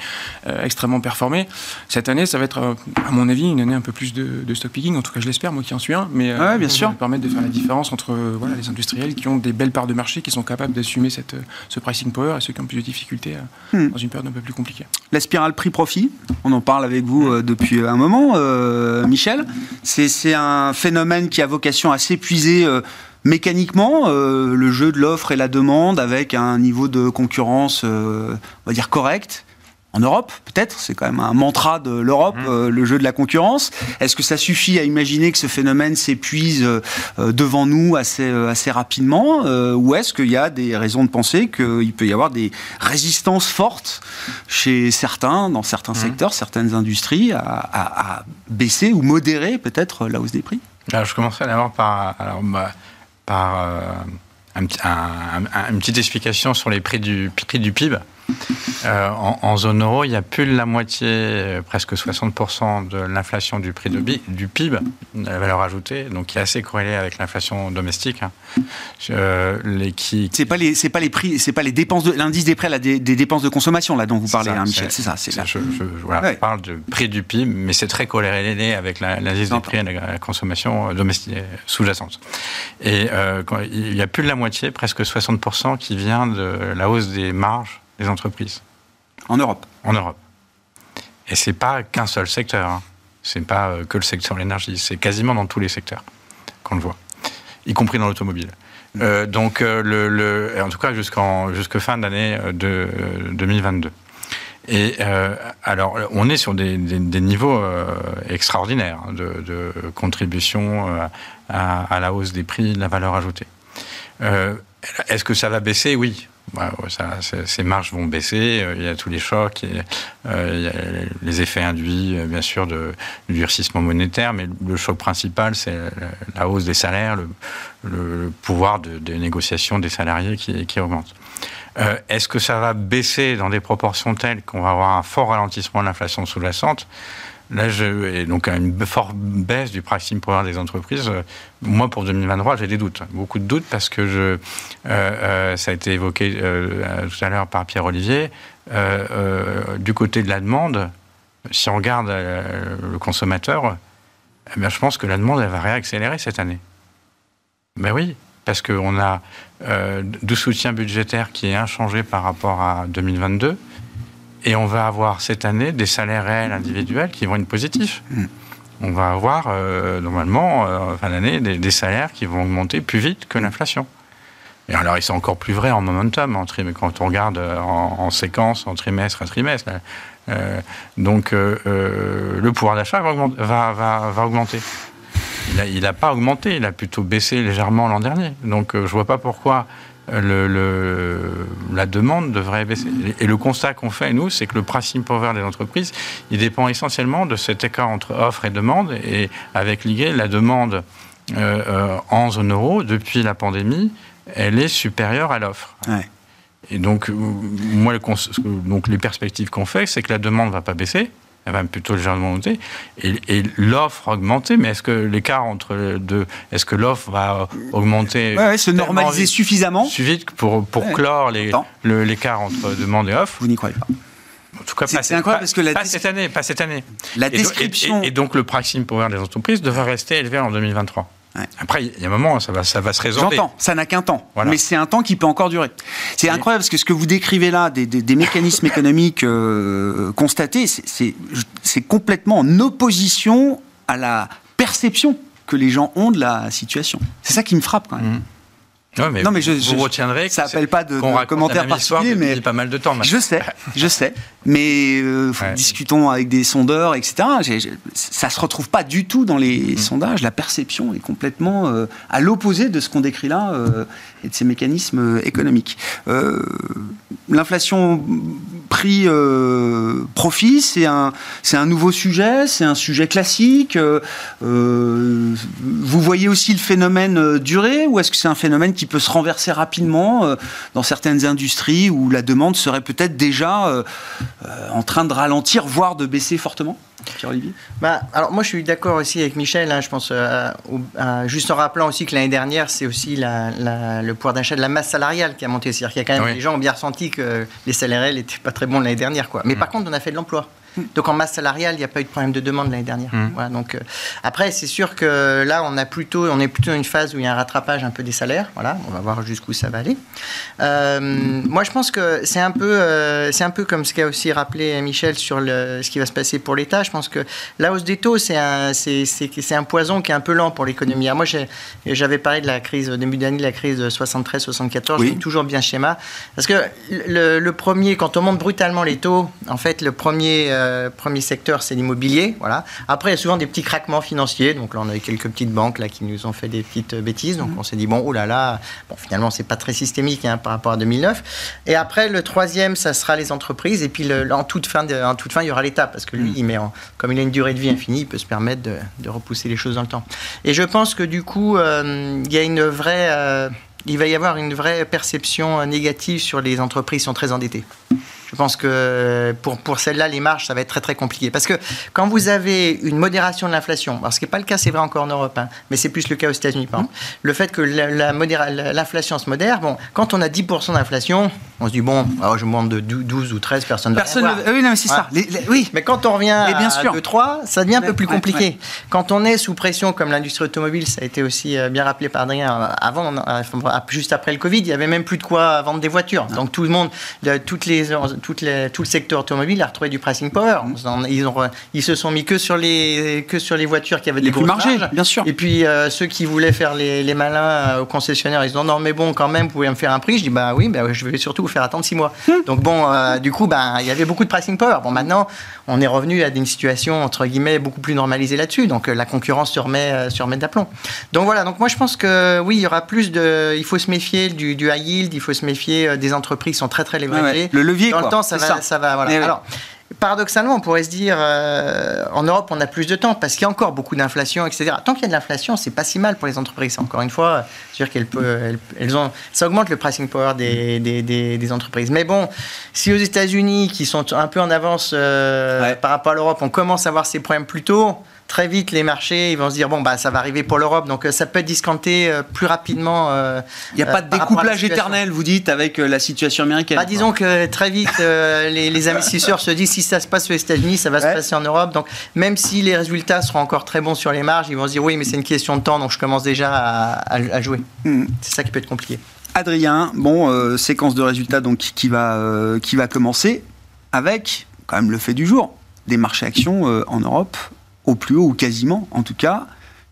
extrêmement performer. Cette année, ça va être, à mon avis, une année un peu plus de, stock picking. En tout cas, je l'espère, moi qui en suis un. Mais bien sûr. ça va permettre de faire la différence entre voilà, les industriels qui ont des belles parts de marché, qui sont capables d'assumer cette, ce pricing power et ceux qui ont plus de difficultés hmm. dans une période un peu plus compliquée. La spirale prix-profit, on en parle avec vous euh, depuis un moment, euh, Michel. C'est un phénomène qui a vocation à s'épuiser euh, mécaniquement, le jeu de l'offre et la demande avec un niveau de concurrence, on va dire, correct. En Europe, peut-être, c'est quand même un mantra de l'Europe, Mmh. euh, le jeu de la concurrence. Est-ce que ça suffit à imaginer que ce phénomène s'épuise euh, euh, devant nous assez, assez rapidement euh, Ou est-ce qu'il y a des raisons de penser qu'il peut y avoir des résistances fortes chez certains, dans certains Mmh. secteurs, certaines industries, à, à- à baisser ou modérer peut-être la hausse des prix? Alors, je commencerai d'abord par, alors, bah, par un petit- un- un- une petite explication sur les prix du, prix du PIB. Euh, en, en zone euro, il y a plus de la moitié, euh, presque 60% de l'inflation du prix de bi- du PIB, la valeur ajoutée, donc qui est assez corrélée avec l'inflation domestique. hein. Euh, les, qui, C'est pas les, c'est pas les prix, c'est pas les dépenses de l'indice des prêts, là, des, des dépenses de consommation là dont vous parlez, ça, hein, Michel. C'est ça, c'est là. Je, je- voilà, Ouais. je parle de prix du PIB, mais c'est très corrélé avec l'indice des prix à la, consommation euh, domestique sous-jacente. Et euh, quand- il y a plus de la moitié, presque 60%, qui vient de la hausse des marges des entreprises En Europe. en Europe. Et c'est pas qu'un seul secteur. Hein. C'est pas euh, que le secteur de l'énergie. C'est quasiment dans tous les secteurs qu'on le voit, y compris dans l'automobile. Euh, donc, euh, le, le- en tout cas, jusqu'en jusque fin d'année de euh, 2022. Et euh, alors, on est sur des, des- des niveaux euh, extraordinaires hein, de, de contribution à, à la hausse des prix, de la valeur ajoutée. Est-ce que ça va baisser? Oui. Ça- ces marges vont baisser. euh, Il y a tous les chocs, euh, les effets induits, euh, bien sûr, du durcissement monétaire, mais le choc principal, c'est la, hausse des salaires, le, pouvoir de, négociation des salariés qui, augmente. Est-ce que ça va baisser dans des proportions telles qu'on va avoir un fort ralentissement de l'inflation sous-jacente? Là, je, et donc une forte baisse du pricing power des entreprises. Moi, pour 2023, j'ai des doutes, beaucoup de doutes, parce que euh, euh, ça a été évoqué euh, tout à l'heure par Pierre Olivier. du côté de la demande, si on regarde le consommateur, eh je pense que la demande, elle va réaccélérer cette année. Ben oui, parce qu'on a du soutien budgétaire qui est inchangé par rapport à 2022. Et on va avoir cette année des salaires réels individuels qui vont être positifs. Mm. On va avoir euh, normalement, euh, fin d'année, des, des salaires qui vont augmenter plus vite que l'inflation. Et alors, sont encore plus vrais en momentum, en quand on regarde euh, en, en séquence, en trimestre à trimestre. Euh, donc, le pouvoir d'achat va, augmenter- va, va- va augmenter. Il n'a pas augmenté, il a plutôt baissé légèrement l'an dernier. Donc, je ne vois pas pourquoi le, le- la demande devrait baisser. Et, le constat qu'on fait, nous, c'est que le pricing power des entreprises, il dépend essentiellement de cet écart entre offre et demande. Et avec l'IGE, la demande euh, euh, en zone euro, depuis la pandémie, elle est supérieure à l'offre. Ouais. Et donc, euh, moi, le donc les perspectives qu'on fait, c'est que la demande ne va pas baisser, elle va plutôt légèrement monter, et, et l'offre augmenter. Mais est-ce que l'écart entre les deux, est-ce que l'offre va augmenter Ouais, ouais, se normaliser vite- suffisamment. suffit pour, pour Ouais. clore l'écart entre demande et offre? Vous n'y croyez pas. En tout cas, C'est- pas, incroyable pas- parce que la pas cette année, pas cette année. La Et do- description. Et, et donc le pricing power des entreprises devrait rester élevé en 2023. Ouais. Après, il y a un moment, ça va, ça va se résorber. J'entends, ça n'a qu'un temps, Voilà. mais c'est un temps qui peut encore durer. C'est Oui. incroyable parce que ce que vous décrivez là, des, des- des mécanismes économiques euh, constatés, c'est- complètement en opposition à la perception que les gens ont de la situation. C'est ça qui me frappe quand même. Mhm. Ouais, mais Non, mais je- vous je- retiendrez que ça c'est- appelle pas de- de particuliers, depuis mais- pas mal de temps. maintenant. Je sais, je sais, mais euh, Ouais. discutons avec des sondeurs, etc. J'ai- ça se retrouve pas du tout dans les Mm. sondages. La perception est complètement euh, à l'opposé de ce qu'on décrit là euh, et de ces mécanismes euh, économiques. Euh, L'inflation prix euh, profit, c'est un un nouveau sujet, c'est un sujet classique. Euh, vous voyez aussi le phénomène durer ou est-ce que c'est un phénomène qui peut se renverser rapidement dans certaines industries où la demande serait peut-être déjà en train de ralentir, voire de baisser fortement? Pierre-Olivier Bah, alors moi je suis d'accord aussi avec Michel, hein, je pense, euh, juste en rappelant aussi que l'année dernière c'est aussi la- la- le pouvoir d'achat de la masse salariale qui a monté, c'est-à-dire qu'il y a quand même Oui. les gens ont bien ressenti que les salaires n'étaient pas très bons l'année dernière. Quoi. Mais Mm. par contre on a fait de l'emploi. Donc en masse salariale, il n'y a pas eu de problème de demande l'année dernière. Mm. Voilà, donc, euh, après, c'est sûr que là, on, a plutôt, on est plutôt dans une phase où il y a un rattrapage un peu des salaires. Voilà, on va voir jusqu'où ça va aller. Euh, moi, je pense que c'est un, peu, euh, c'est un peu comme ce qu'a aussi rappelé Michel sur le, ce qui va se passer pour l'État. Je pense que la hausse des taux, c'est un, c'est, un poison qui est un peu lent pour l'économie. Moi, j'avais parlé de la crise, au début d'année, de la crise de 73-74. Oui. Je dis toujours bien schéma. Parce que le, le premier, quand on monte brutalement les taux, en fait, le premier, euh, premier secteur, c'est l'immobilier. Voilà. Après, il y a souvent des petits craquements financiers. Donc là, on a eu quelques petites banques là, qui nous ont fait des petites euh, bêtises. Donc on s'est dit, bon, oh là là, bon, finalement, c'est pas très systémique hein, par rapport à 2009. Et après, le troisième, ça sera les entreprises. Et puis, le- en, toute fin de- en toute fin, il y aura l'État. Parce que lui, il met en- comme il a une durée de vie infinie, il peut se permettre de, de repousser les choses dans le temps. Et je pense que du coup, euh, il y a une vraie. euh, il va y avoir une vraie perception négative sur les entreprises qui sont très endettées. Je pense que pour, pour celles-là, les marges, ça va être très très compliqué. Parce que quand vous avez une modération de l'inflation, alors ce qui n'est pas le cas, c'est vrai encore en Europe, hein, mais c'est plus le cas aux États-Unis, par exemple, le fait que la la- l'inflation se modère, bon, quand on a 10% d'inflation, on se dit, bon, alors je monte de 12 ou 13, personne ne va Personne ne- voir. Oui, non, mais c'est ça. Voilà. Les- les- oui. Mais quand on revient Et bien à sûr. 2-3, ça devient un peu plus ouais, compliqué. Quand on est sous pression, comme l'industrie automobile, ça a été aussi euh, bien rappelé par Adrien, euh, avant, euh, juste après le Covid, il y avait même plus de quoi vendre des voitures. Donc tout le monde, toutes les, tout le secteur automobile a retrouvé du pricing power. Mm. Ils, ont, ils se sont mis que sur les, que sur les voitures qui avaient Les des plus margés, bien sûr. Et puis euh, ceux qui voulaient faire les, les malins euh, aux concessionnaires, ils disent non, non, mais bon, quand même, vous pouvez me faire un prix. Je dis bah oui, bah, je vais surtout vous faire attendre six mois. Hmm. Donc bon, euh, du coup, bah, il y avait beaucoup de pricing power. Bon, maintenant, on est revenu à une situation entre guillemets beaucoup plus normalisée là-dessus. Donc la concurrence se remet, se remet d'aplomb. Donc voilà. Donc moi, je pense que oui, il y aura plus de. Il faut se méfier du, du high yield. Il faut se méfier des entreprises qui sont très très ouais. Le levier, Dans quoi. Le temps, ça C'est va, ça. ça. va. Voilà. Eh oui. Alors. Paradoxalement, on pourrait se dire, euh, en Europe, on a plus de temps parce qu'il y a encore beaucoup d'inflation, etc. Tant qu'il y a de l'inflation, c'est pas si mal pour les entreprises. Encore une fois, c'est dire qu'elles peuvent, elles, elles ont, ça augmente le pricing power des, des, des, des entreprises. Mais bon, si aux États-Unis, qui sont un peu en avance euh, Ouais. par rapport à l'Europe, on commence à voir ces problèmes plus tôt. Très vite, les marchés, ils vont se dire bon bah ça va arriver pour l'Europe, donc euh, ça peut être discounté euh, plus rapidement. euh, Il n'y a pas de découplage situation. éternel, vous dites, avec la situation américaine. Bah, disons que très vite, les, les investisseurs se disent si ça se passe aux États-Unis, ça va Ouais. se passer en Europe. Donc, même si les résultats seront encore très bons sur les marges, ils vont se dire oui, mais c'est une question de temps, donc je commence déjà à, à- à jouer. Hmm. C'est ça qui peut être compliqué. Adrien, bon, euh, séquence de résultats donc qui va, euh, qui va commencer avec quand même le fait du jour des marchés actions euh, en Europe au plus haut ou quasiment en tout cas.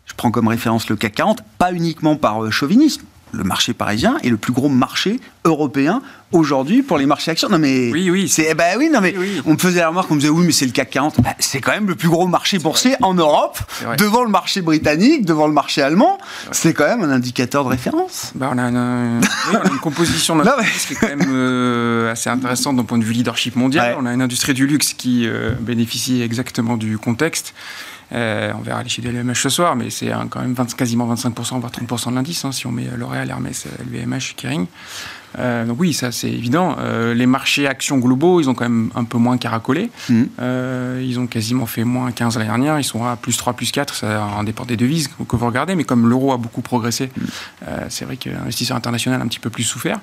Je prends comme référence le CAC 40, pas uniquement par euh, chauvinisme. Le marché parisien est le plus gros marché européen aujourd'hui pour les marchés actions. Non mais Oui, oui. c'est ben oui non mais Oui, oui. on me faisait la remarque, on me disait oui mais c'est le CAC 40. Bah, c'est quand même le plus gros marché boursier en Europe devant le marché britannique, devant le marché allemand. C'est quand même un indicateur de référence. Bah, on, a une, oui, on a une composition Non, qui est quand même euh, assez intéressante d'un point de vue leadership mondial. Ouais. On a une industrie du luxe qui euh, bénéficie exactement du contexte. Euh, on verra les chiffres de l'EMH ce soir, mais c'est quand même 20 quasiment 25%, voire 30% de l'indice, hein, si on met euh, L'Oréal, Hermès, LVMH, Kering. Euh, donc oui, ça c'est évident. Euh, les marchés actions globaux, ils ont quand même un peu moins caracolé. Euh, ils ont quasiment fait moins 15 l'année dernière. Ils sont à plus 3, plus 4. Ça en dépend des devises que vous regardez. Mais comme l'euro a beaucoup progressé, euh, c'est vrai que l'investisseur international a un petit peu plus souffert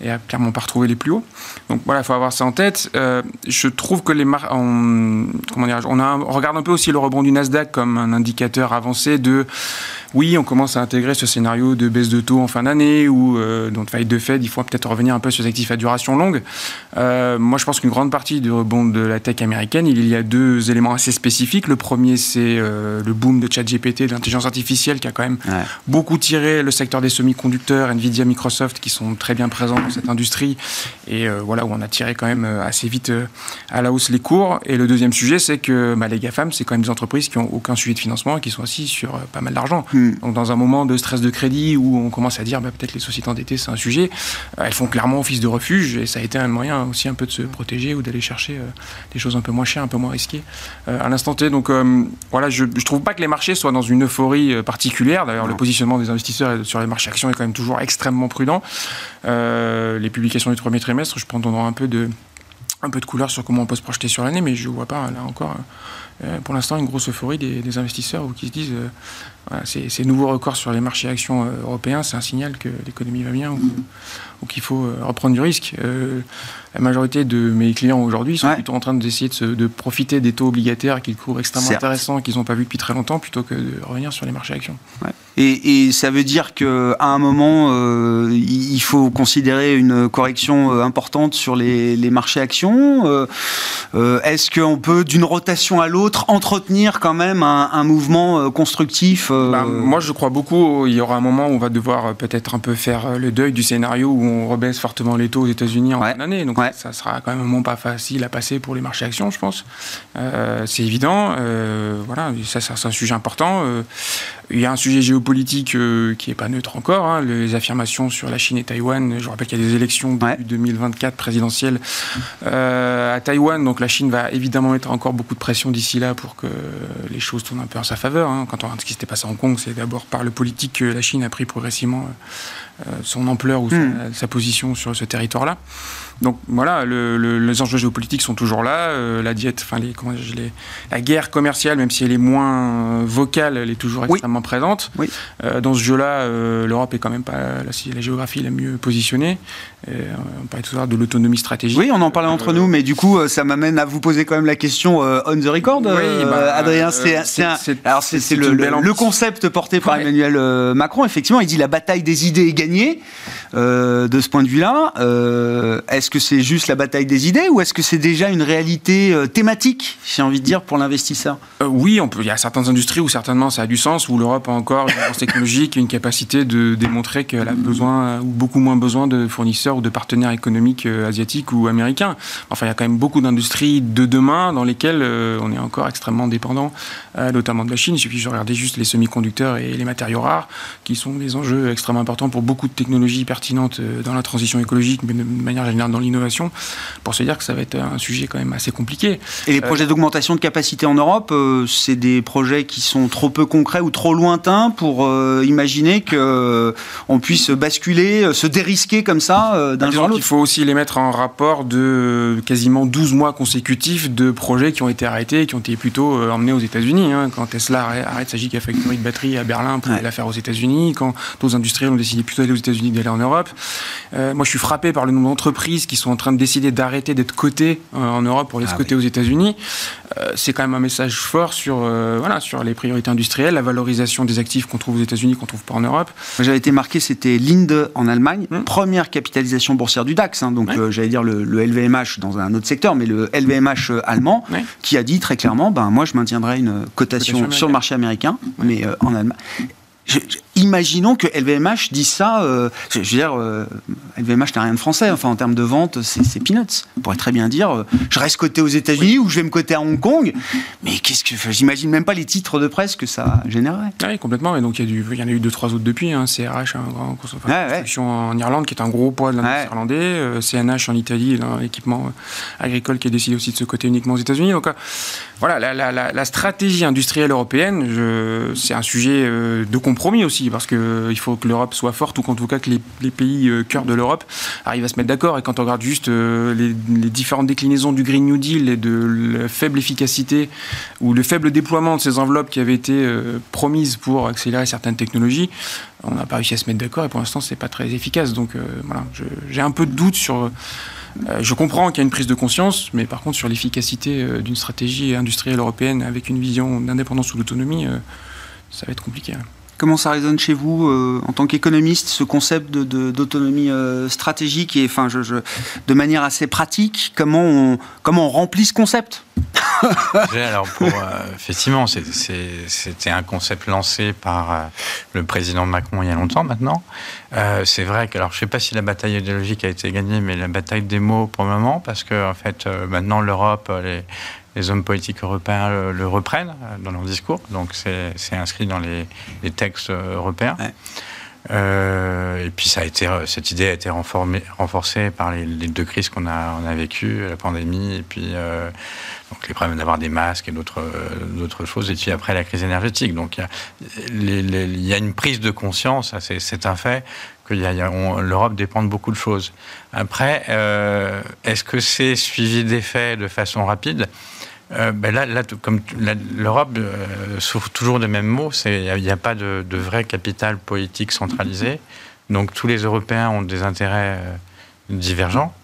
et a clairement pas retrouvé les plus hauts. Donc voilà, il faut avoir ça en tête. Euh, je trouve que les mar- on, comment dire, on, a un- on regarde un peu aussi le rebond du Nasdaq comme un indicateur avancé de oui, on commence à intégrer ce scénario de baisse de taux en fin d'année ou euh, donc faillite de Fed, il faut peut-être revenir un peu sur les actifs à duration longue. Euh, moi, je pense qu'une grande partie du rebond de la tech américaine, il y a deux éléments assez spécifiques. Le premier, c'est euh, le boom de ChatGPT, de l'intelligence artificielle, qui a quand même Ouais. beaucoup tiré le secteur des semi-conducteurs, Nvidia, Microsoft, qui sont très bien présents cette industrie, et euh, voilà où on a tiré quand même euh, assez vite euh, à la hausse les cours. Et le deuxième sujet, c'est que bah, les GAFAM, c'est quand même des entreprises qui ont aucun sujet de financement et qui sont assis sur pas mal d'argent. Hmm. Donc dans un moment de stress de crédit où on commence à dire bah, peut-être les sociétés endettées c'est un sujet, elles font clairement office de refuge et ça a été un moyen aussi un peu de se protéger ou d'aller chercher des choses un peu moins chères, un peu moins risquées à l'instant T. Donc voilà, je, je trouve pas que les marchés soient dans une euphorie particulière. D'ailleurs, le positionnement des investisseurs sur les marchés actions est quand même toujours extrêmement prudent. Euh, les publications du premier trimestre, je peu de un peu de couleur sur comment on peut se projeter sur l'année, mais je ne vois pas là encore pour l'instant une grosse euphorie des, investisseurs qui se disent ces, nouveaux records sur les marchés actions européens, c'est un signal que l'économie va bien ou, qu'il faut reprendre du risque. la majorité de mes clients aujourd'hui sont plutôt en train d'essayer de, de, profiter des taux obligataires qu'ils trouvent extrêmement intéressants qu'ils n'ont pas vu depuis très longtemps plutôt que de revenir sur les marchés actions. Et, et, ça veut dire qu'à un moment, euh, il faut considérer une correction euh, importante sur les, les marchés actions. Euh, euh Est-ce qu'on peut, d'une rotation à l'autre, entretenir quand même un, un mouvement euh, constructif bah, Moi, je crois beaucoup. Il y aura un moment où on va devoir peut-être un peu faire le deuil du scénario où on rebaisse fortement les taux aux États-Unis en fin d'année. Donc, ça sera quand même un moment pas facile à passer pour les marchés actions, je pense. C'est évident. voilà, ça, ça c'est un sujet important. Il y a un sujet géopolitique euh, qui n'est pas neutre encore. Hein, les affirmations sur la Chine et Taïwan. Je rappelle qu'il y a des élections ouais. 2024 présidentielles euh, à Taïwan. Donc la Chine va évidemment mettre encore beaucoup de pression d'ici là pour que les choses tournent un peu en sa faveur. Hein. Quand on regarde ce qui s'était passé à Hong Kong, c'est d'abord par le politique que la Chine a pris progressivement euh, son ampleur ou hmm. sa, position sur ce territoire-là. Donc voilà, les enjeux géopolitiques sont toujours là. Euh, la diète, enfin les, comment les, la guerre commerciale, même si elle est moins vocale, elle est toujours extrêmement présente. Oui. Euh, dans ce jeu-là, l'Europe est quand même pas la, la, géographie la mieux positionnée. on parlait tout à l'heure de l'autonomie stratégique. Oui, on en parlait entre nous, mais du coup, ça m'amène à vous poser quand même la question on the record, oui, bah, Adrien. c'est le, le, concept porté par Emmanuel Macron. Effectivement, il dit la bataille des idées est gagnée. Euh, de ce point de vue-là. Euh, est-ce que c'est juste la bataille des idées ou est-ce que c'est déjà une réalité euh, thématique, j'ai envie de dire, pour l'investisseur? Oui, on peut, il y a certaines industries où certainement ça a du sens, où l'Europe a encore une force technologique et une capacité de démontrer qu'elle a besoin ou beaucoup moins besoin de fournisseurs ou de partenaires économiques asiatiques ou américains. Enfin, il y a quand même beaucoup d'industries de demain dans lesquelles on est encore extrêmement dépendant, notamment de la Chine. Il suffit de regarder juste les semi-conducteurs et les matériaux rares, qui sont des enjeux extrêmement importants pour beaucoup de technologies pertinentes euh, dans la transition écologique, mais de manière générale dans l'innovation, pour se dire que ça va être un sujet quand même assez compliqué. Et les euh, projets d'augmentation de capacité en Europe, euh, c'est des projets qui sont trop peu concrets ou trop lointains pour imaginer qu'on puisse basculer, se dérisquer comme ça d'un jour à l'autre. Il faut aussi les mettre en rapport de quasiment 12 mois consécutifs de projets qui ont été arrêtés, qui ont été plutôt emmenés aux États-Unis. Hein. Quand Tesla arrête sa gigafactory de batterie à Berlin pour la faire aux États-Unis, quand d'autres industriels ont décidé plutôt d'aller aux États-Unis d'aller en Europe. Euh, moi, je suis frappé par le nombre d'entreprises qui sont en train de décider d'arrêter d'être cotées euh, en Europe pour les ah coter aux États-Unis. Euh, c'est quand même un message fort sur, voilà, sur les priorités industrielles, la valorisation des actifs qu'on trouve aux États-Unis, qu'on trouve pas en Europe. J'avais été marqué, c'était Linde en Allemagne, hum. première capitalisation boursière du DAX. Hein, donc, j'allais dire le, LVMH dans un autre secteur, mais le LVMH allemand, qui a dit très clairement, ben moi, je maintiendrai une cotation, sur le marché américain, mais en Allemagne imaginons que LVMH dise ça. Euh, je, veux dire, LVMH euh, n'a rien de français. Enfin, en termes de vente, c'est peanuts. On pourrait très bien dire, euh, je reste coté aux États-Unis ou je vais me coter à Hong Kong. Mais qu'est-ce que j'imagine même pas les titres de presse que ça générerait. Oui, complètement. Et donc il y, y, en a eu deux trois autres depuis. Hein. CRH, un grand construction en Irlande qui est un gros poids de l'industrie irlandais. CNH en Italie, l'équipement agricole qui a décidé aussi de se coter uniquement aux États-Unis. Donc voilà, la, la, la, stratégie industrielle européenne, c'est un sujet de compromis aussi parce qu'il euh, faut que l'Europe soit forte ou qu'en tout cas que les, pays euh, cœur de l'Europe arrivent à se mettre d'accord. Et quand on regarde juste euh, les, différentes déclinaisons du Green New Deal et de la faible efficacité ou le faible déploiement de ces enveloppes qui avaient été promises pour accélérer certaines technologies, on n'a pas réussi à se mettre d'accord et pour l'instant c'est pas très efficace. Donc voilà, j'ai un peu de doute sur. je comprends qu'il y a une prise de conscience, mais par contre sur l'efficacité d'une stratégie industrielle européenne avec une vision d'indépendance ou d'autonomie, ça va être compliqué. Hein. Comment ça résonne chez vous euh, en tant qu'économiste, ce concept d'autonomie de, euh, stratégique et enfin, de manière assez pratique, comment on, comment on remplit ce concept? Alors euh, effectivement, c'était un concept lancé par le président Macron il y a longtemps maintenant. c'est vrai que, alors je ne sais pas si la bataille idéologique a été gagnée, mais la bataille des mots pour le moment, parce que en fait, maintenant l'Europe, les hommes politiques européens le, reprennent euh, dans leur discours, donc c'est inscrit dans les, textes euh, européens. Euh, et puis ça a été, cette idée a été renforcée par les, deux crises qu'on a, on a vécues, la pandémie et puis donc les problèmes d'avoir des masques et d'autres d'autres choses, et puis après la crise énergétique. Donc il y a, une prise de conscience, c'est un fait, que l'Europe dépend de beaucoup de choses. Après, est-ce que c'est suivi d'effets de façon rapide? Ben là, l'Europe souffre toujours des mêmes mots, il n'y a, pas de, vrai capital politique centralisé. Donc tous les Européens ont des intérêts divergents.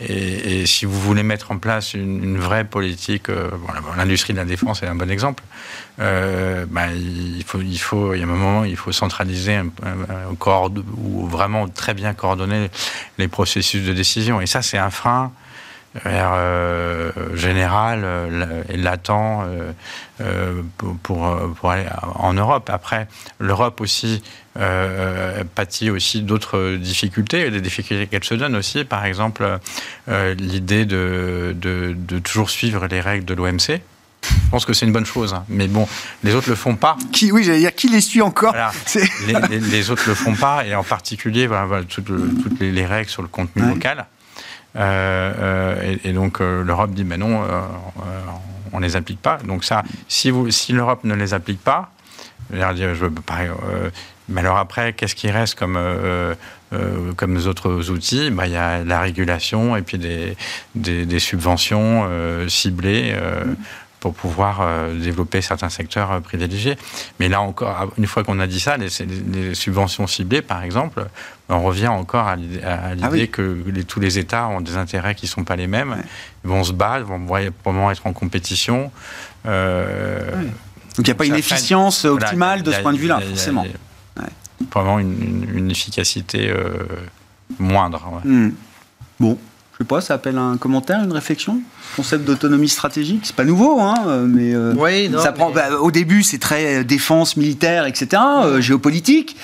Et, si vous voulez mettre en place une, vraie politique, euh, l'industrie de la défense est un bon exemple. Euh, il faut, il faut, il y a un moment, il faut centraliser un, ou vraiment très bien coordonner les processus de décision. Et ça, c'est un frein euh, général euh, et latent euh, euh, pour, pour, aller en Europe. Après, l'Europe aussi pâtit aussi d'autres difficultés, des difficultés qu'elle se donne aussi. Par exemple, l'idée de, de, de, toujours suivre les règles de l'OMC. Je pense que c'est une bonne chose, hein. mais bon, les autres le font pas. Qui, oui, j'allais dire, qui les suit encore? Les, les, autres le font pas, et en particulier, voilà, toutes, toutes les, règles sur le contenu local. Euh, euh, et, donc euh, l'Europe dit, mais non, on ne les applique pas. Donc ça, si, l'Europe ne les applique pas, je veux, mais alors après, qu'est-ce qui reste comme, comme autres outils? Bah, Il y a la régulation et puis des, des, subventions ciblées pour pouvoir développer certains secteurs privilégiés. Mais là encore, une fois qu'on a dit ça, les, subventions ciblées, par exemple, on revient encore à l'idée ah que tous les États ont des intérêts qui ne sont pas les mêmes, ils vont se battre, vont probablement être en compétition. Euh, Donc il n'y a pas une efficience optimale de ce point de vue-là, forcément. Vraiment une, efficacité euh, moindre. Hmm. Bon, je sais pas, ça appelle un commentaire, une réflexion Concept d'autonomie stratégique, c'est pas nouveau, hein, mais euh, oui, ça prend. Bah, au début, c'est très défense militaire, etc., géopolitique.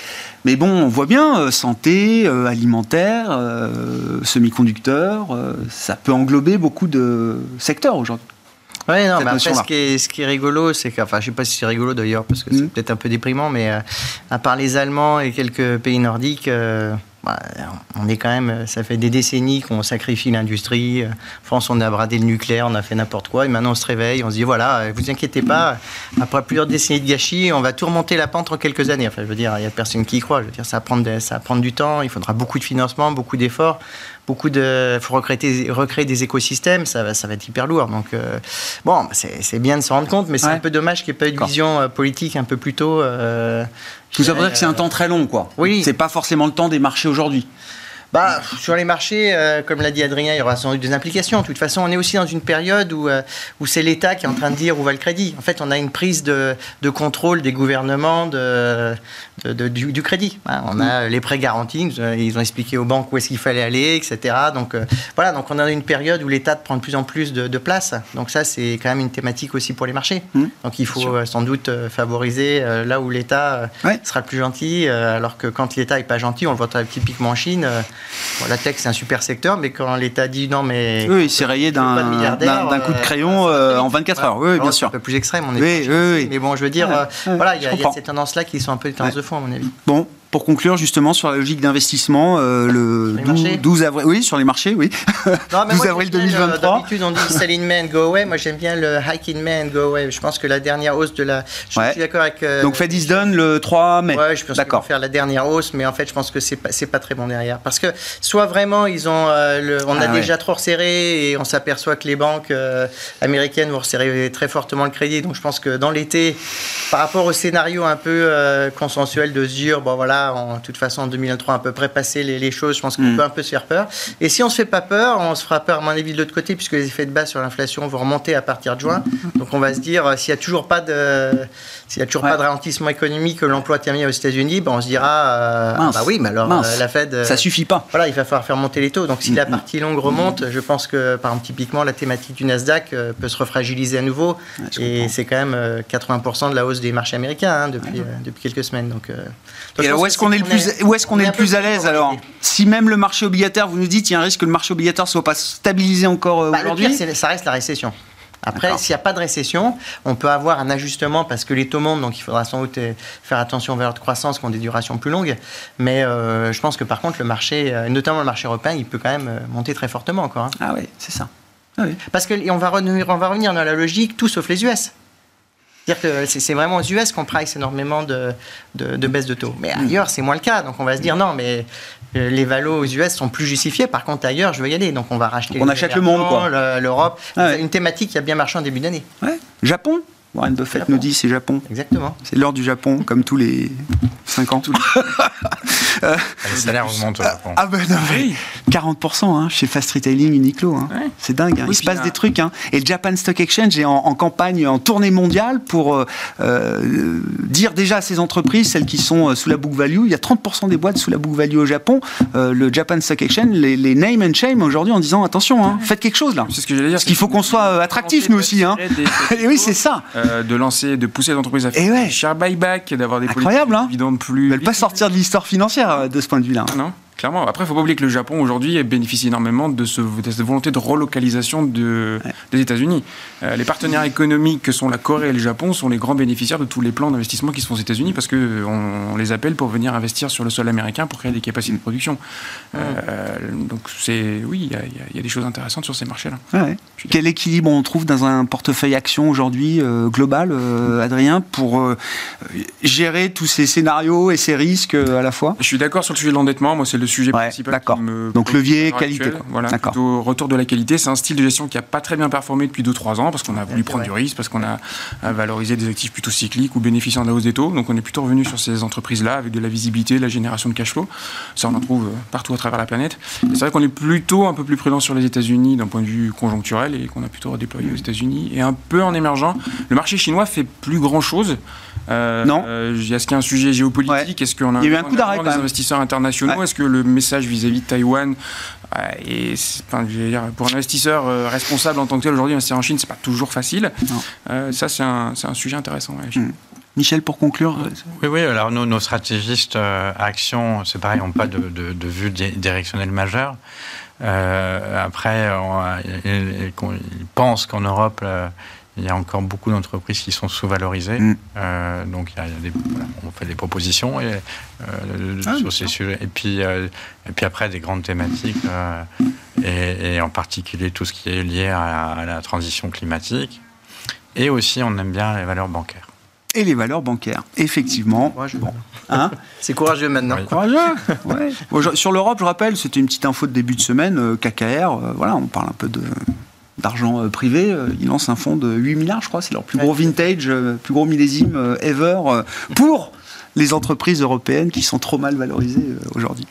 Mais bon, on voit bien, euh, santé, euh, alimentaire, euh, semi-conducteurs, ça peut englober beaucoup de secteurs aujourd'hui. Oui, non, mais après, ce qui, est, ce qui est rigolo, c'est que, enfin, je sais pas si c'est rigolo d'ailleurs, parce que c'est mm. peut-être un peu déprimant, mais à part les Allemands et quelques pays nordiques, bah, on est quand même, ça fait des décennies qu'on sacrifie l'industrie. France, on a bradé le nucléaire, on a fait n'importe quoi, et maintenant on se réveille, on se dit voilà, vous inquiétez pas, après plusieurs décennies de gâchis, on va tout remonter la pente en quelques années. Enfin, je veux dire, il y a personne qui y croit. Je veux dire, ça va ça va prendre du temps, il faudra beaucoup de financement, beaucoup d'efforts beaucoup de, faut recréer, recréer des écosystèmes, ça va, ça va être hyper lourd. Donc, euh, bon, c'est bien de se rendre compte, mais c'est un peu dommage qu'il n'y ait pas eu de vision euh, politique un peu plus tôt. Euh, vous dire que c'est un temps très long, quoi. Oui. C'est pas forcément le temps des marchés aujourd'hui. Bah, sur les marchés, euh, comme l'a dit Adrien, il y aura sans doute des implications. De toute façon, on est aussi dans une période où, euh, où c'est l'État qui est en train de dire où va le crédit. En fait, on a une prise de, de contrôle des gouvernements de, de, du, crédit. Hein, on a les prêts garantis, ils ont expliqué aux banques où est-ce qu'il fallait aller, etc. Donc euh, voilà, donc on a une période où l'État prend de plus en plus de, place. Donc ça, c'est quand même une thématique aussi pour les marchés. Mmh. Donc il faut sans doute favoriser là où l'État sera le plus gentil, alors que quand l'État n'est pas gentil, on le voit typiquement en Chine la tech, c'est un super secteur, mais quand l'État dit non, mais. Oui, il s'est rayé d'un coup de crayon euh, en 24 heures. Oui, bien sûr. Un peu plus extrême, on est. Oui, oui, Mais bon, je veux dire, euh, voilà, il y, a ces tendances-là qui sont un peu des tendances de fond, à mon avis. Bon, pour conclure justement sur la logique d'investissement, euh, le 12, avril, oui, sur les marchés, oui. 12 avril 2023. D'habitude, on dit sell in May go away. Moi, j'aime bien le hike in May go away. Je pense que la dernière hausse de la. Je suis d'accord avec. Euh, Donc, Fed is done le 3 mai. Ouais, je pense vont faire la dernière hausse, mais en fait, je pense que c'est pas, pas très bon derrière. Parce que soit vraiment, ils ont, euh, le, on a ah déjà trop resserré et on s'aperçoit que les banques américaines vont resserrer très fortement le crédit. Donc, je pense que dans l'été, par rapport au scénario un peu consensuel de se dire, bon voilà, en toute façon en 2023 à peu près passer les, choses, je pense qu'on mm. peut un peu se faire peur. Et si on se fait pas peur, on se fera peur à mon avis de l'autre côté, puisque les effets de base sur l'inflation vont remonter à partir de juin. Donc on va se dire, euh, s'il n'y a toujours pas de, s'il y a toujours pas de ralentissement économique, que l'emploi termine aux États-Unis, ben on se dira, euh, ah bah oui, mais alors euh, la Fed, ça suffit pas. Voilà, il va falloir faire monter les taux. Donc si la partie longue remonte, je pense que par exemple typiquement la thématique du Nasdaq peut se refragiliser à nouveau. et c'est quand même 80% de la hausse des marchés américains hein, depuis, depuis quelques semaines. Donc, et alors où est-ce qu'on est le plus où est-ce qu'on est, le plus à l'aise alors Si même le marché obligataire, vous nous dites, il y a un risque que le marché obligataire ne soit pas stabilisé encore euh, bah, aujourd'hui ça reste la récession. Après, s'il n'y a pas de récession, on peut avoir un ajustement parce que les taux montent, donc il faudra sans doute euh, faire attention aux valeurs de croissance qui ont des durations plus longues. Mais euh, je pense que par contre, le marché, notamment le marché européen, il peut quand même monter très fortement encore. Hein. Ah oui, c'est ça. Ah oui. Parce qu'on va, revenir, on va revenir dans la logique tout sauf les US. C'est-à-dire que c'est vraiment aux US qu'on price énormément de, de, baisse de taux. Mais ailleurs, c'est moins le cas. Donc on va se dire non, mais euh, les valos aux US sont plus justifiés. Par contre, ailleurs, je veux y aller. Donc on va racheter. on achète le monde, quoi. L'Europe. Ah une thématique qui a bien marché en début d'année. Ouais. Japon? Warren Buffett nous dit c'est Japon. Exactement. C'est l'heure du Japon, comme tous les 5 ans. euh, les salaires augmentent au Japon. Ah ben non, 40% hein, chez Fast Retailing Uniqlo. Hein. C'est dingue. Hein. Il se passe des trucs. Hein. Et le Japan Stock Exchange est en, campagne, en tournée mondiale pour euh, euh, dire déjà à ces entreprises, celles qui sont euh, sous la book value, il y a 30% des boîtes sous la book value au Japon. le Japan Stock Exchange, les, name and shame aujourd'hui en disant attention, faites quelque chose là. C'est ce que j'allais dire. Parce qu'il faut qu'on soit attractif nous aussi. Et oui, c'est ça. de lancer, de pousser les entreprises à faire ouais. share buyback, d'avoir des Incroyable, hein plus. Ils veulent pas sortir de l'histoire financière de ce point de vue-là. Non. Clairement. Après, il ne faut pas oublier que le Japon, aujourd'hui, bénéficie énormément de, ce, cette volonté de relocalisation de, des États-Unis. Euh, les partenaires économiques que sont la Corée et le Japon sont les grands bénéficiaires de tous les plans d'investissement qui se font aux États-Unis parce qu'on on les appelle pour venir investir sur le sol américain pour créer des capacités de production. Euh, donc, c'est, oui, il y, a des choses intéressantes sur ces marchés-là. Quel équilibre on trouve dans un portefeuille action aujourd'hui euh, global, Adrien, pour gérer tous ces scénarios et ces risques à la fois? Je suis d'accord sur le sujet de l'endettement. Moi, c'est le sujet principal. D'accord. Donc levier, qualité. Voilà, plutôt retour de la qualité. C'est un style de gestion qui n'a pas très bien performé depuis 2-3 ans parce qu'on a voulu prendre du risque, parce qu'on a valorisé des actifs plutôt cycliques ou bénéficiant de la hausse des taux. Donc on est plutôt revenu sur ces entreprises-là avec de la visibilité, de la génération de cash flow. Ça, on en trouve euh, partout à travers la planète. C'est vrai qu'on est plutôt un peu plus prudent sur les États-Unis d'un point de vue conjoncturel et qu'on a plutôt redéployé aux États-Unis et un peu en émergent. Le marché chinois fait plus grand-chose. Euh, non. Euh, est-ce qu'il y a un sujet géopolitique Est-ce qu'on a, Il y a eu un coup d'arrêt des investisseurs internationaux? Est-ce que le message vis-à-vis de Taïwan et enfin, je dire, pour un investisseur euh, responsable en tant que tel aujourd'hui, investir en Chine, c'est pas toujours facile. Euh, ça, c'est un, un, sujet intéressant. Hmm. Michel, pour conclure Oui, oui, alors nos, nos stratégistes euh, actions, c'est pareil, n'ont pas de, de, de, vue directionnelle majeure. après, ils, pensent qu'en Europe, il y a encore beaucoup d'entreprises qui sont sous-valorisées. Mm. Euh, donc, il y a, des, on fait des propositions et, euh, ah, sur ces sujets. Et puis, euh, et puis après, des grandes thématiques, et, en particulier tout ce qui est lié à, la transition climatique. Et aussi, on aime bien les valeurs bancaires. Et les valeurs bancaires, effectivement. Bon. Hein C'est courageux maintenant. Courageux ouais. Sur l'Europe, je rappelle, c'était une petite info de début de semaine, KKR, voilà, on parle un peu de d'argent euh, privé, euh, ils lancent un fonds de 8 milliards, je crois, c'est leur plus gros vintage, euh, plus gros millésime ever pour les entreprises européennes qui sont trop mal valorisées aujourd'hui.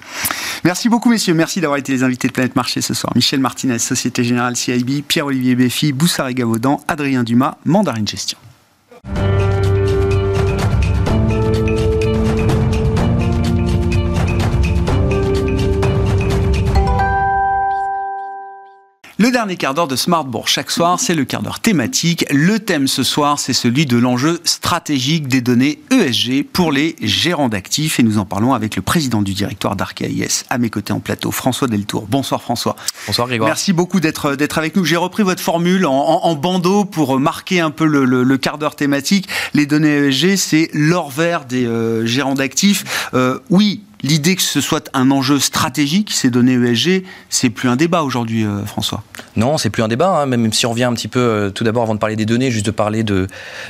Merci beaucoup, messieurs. Merci d'avoir été les invités de Planète Marché ce soir. Michel Martinez, Société Générale CIB, Pierre-Olivier Béfi, Boussard Gavaudan, Adrien Dumas, Mandarine Gestion. Dernier quart d'heure de Smartbourg chaque soir, c'est le quart d'heure thématique. Le thème ce soir, c'est celui de l'enjeu stratégique des données ESG pour les gérants d'actifs. Et nous en parlons avec le président du directoire d'Arcaïs à mes côtés en plateau, François Deltour. Bonsoir François. Bonsoir Grégoire. Merci beaucoup d'être d'être avec nous. J'ai repris votre formule en, bandeau pour marquer un peu le, quart d'heure thématique. Les données ESG, c'est l'or vert des euh, gérants d'actifs. Euh, oui, l'idée que ce soit un enjeu stratégique, ces données ESG, c'est plus un débat aujourd'hui, euh, François. Non, c'est plus un débat, hein, même si on revient un petit peu, euh, tout d'abord, avant de parler des données, juste de parler de,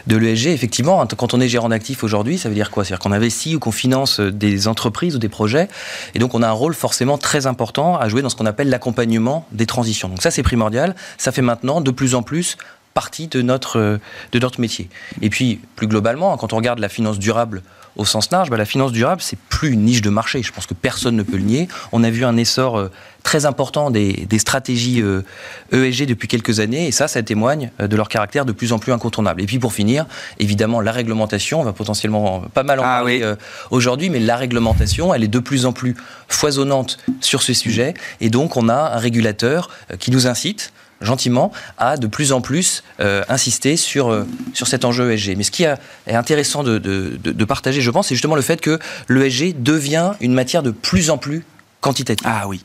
de l'ESG. Effectivement, hein, quand on est gérant d'actifs aujourd'hui, ça veut dire quoi? C'est-à-dire qu'on investit ou qu'on finance euh, des entreprises ou des projets, et donc on a un rôle forcément très important à jouer dans ce qu'on appelle l'accompagnement des transitions. Donc ça, c'est primordial. Ça fait maintenant de plus en plus partie de notre, de notre métier. Et puis, plus globalement, quand on regarde la finance durable au sens large, bah, la finance durable, c'est plus une niche de marché. Je pense que personne ne peut le nier. On a vu un essor euh, très important des, stratégies ESG euh, e depuis quelques années, et ça, ça témoigne euh, de leur caractère de plus en plus incontournable. Et puis pour finir, évidemment, la réglementation, on va potentiellement pas mal en ah parler aujourd'hui, mais la réglementation, elle est de plus en plus foisonnante sur ce sujet, et donc on a un régulateur qui nous incite gentiment, à de plus en plus euh, insister sur, euh, sur cet enjeu ESG. Mais ce qui est intéressant de, de, partager, je pense, c'est justement le fait que l'ESG devient une matière de plus en plus quantitative. Ah oui.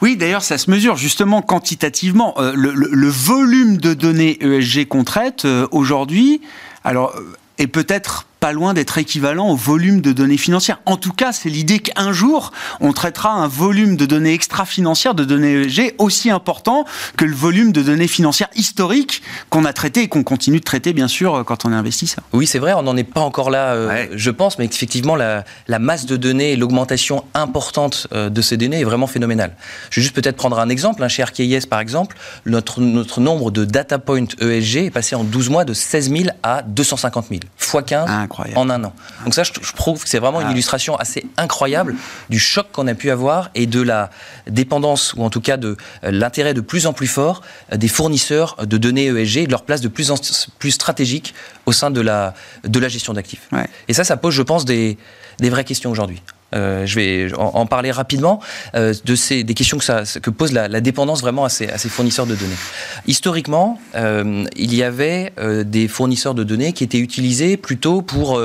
Oui, d'ailleurs, ça se mesure justement quantitativement. Euh, le, le, volume de données ESG qu'on traite aujourd'hui, alors, est peut-être pas loin d'être équivalent au volume de données financières. En tout cas, c'est l'idée qu'un jour, on traitera un volume de données extra-financières, de données ESG, aussi important que le volume de données financières historiques qu'on a traité et qu'on continue de traiter, bien sûr, quand on est investisseur. Oui, c'est vrai, on n'en est pas encore là, euh, je pense, mais effectivement, la, masse de données et l'augmentation importante euh, de ces données est vraiment phénoménale. Je vais juste peut-être prendre un exemple. Hein, chez RKIS, par exemple, notre, notre nombre de data points ESG est passé en 12 mois de 16 000 à 250 000, x 15 en un an. Donc ça, je, trouve que c'est vraiment une ah. illustration assez incroyable du choc qu'on a pu avoir et de la dépendance, ou en tout cas de euh, l'intérêt de plus en plus fort des fournisseurs de données ESG et de leur place de plus en plus stratégique au sein de la, de la gestion d'actifs. Et ça, ça pose, je pense, des, des vraies questions aujourd'hui. Euh, je vais en, parler rapidement euh, de ces, des questions que, ça, que pose la, dépendance vraiment à ces, à ces, fournisseurs de données. Historiquement, euh, il y avait des fournisseurs de données qui étaient utilisés plutôt pour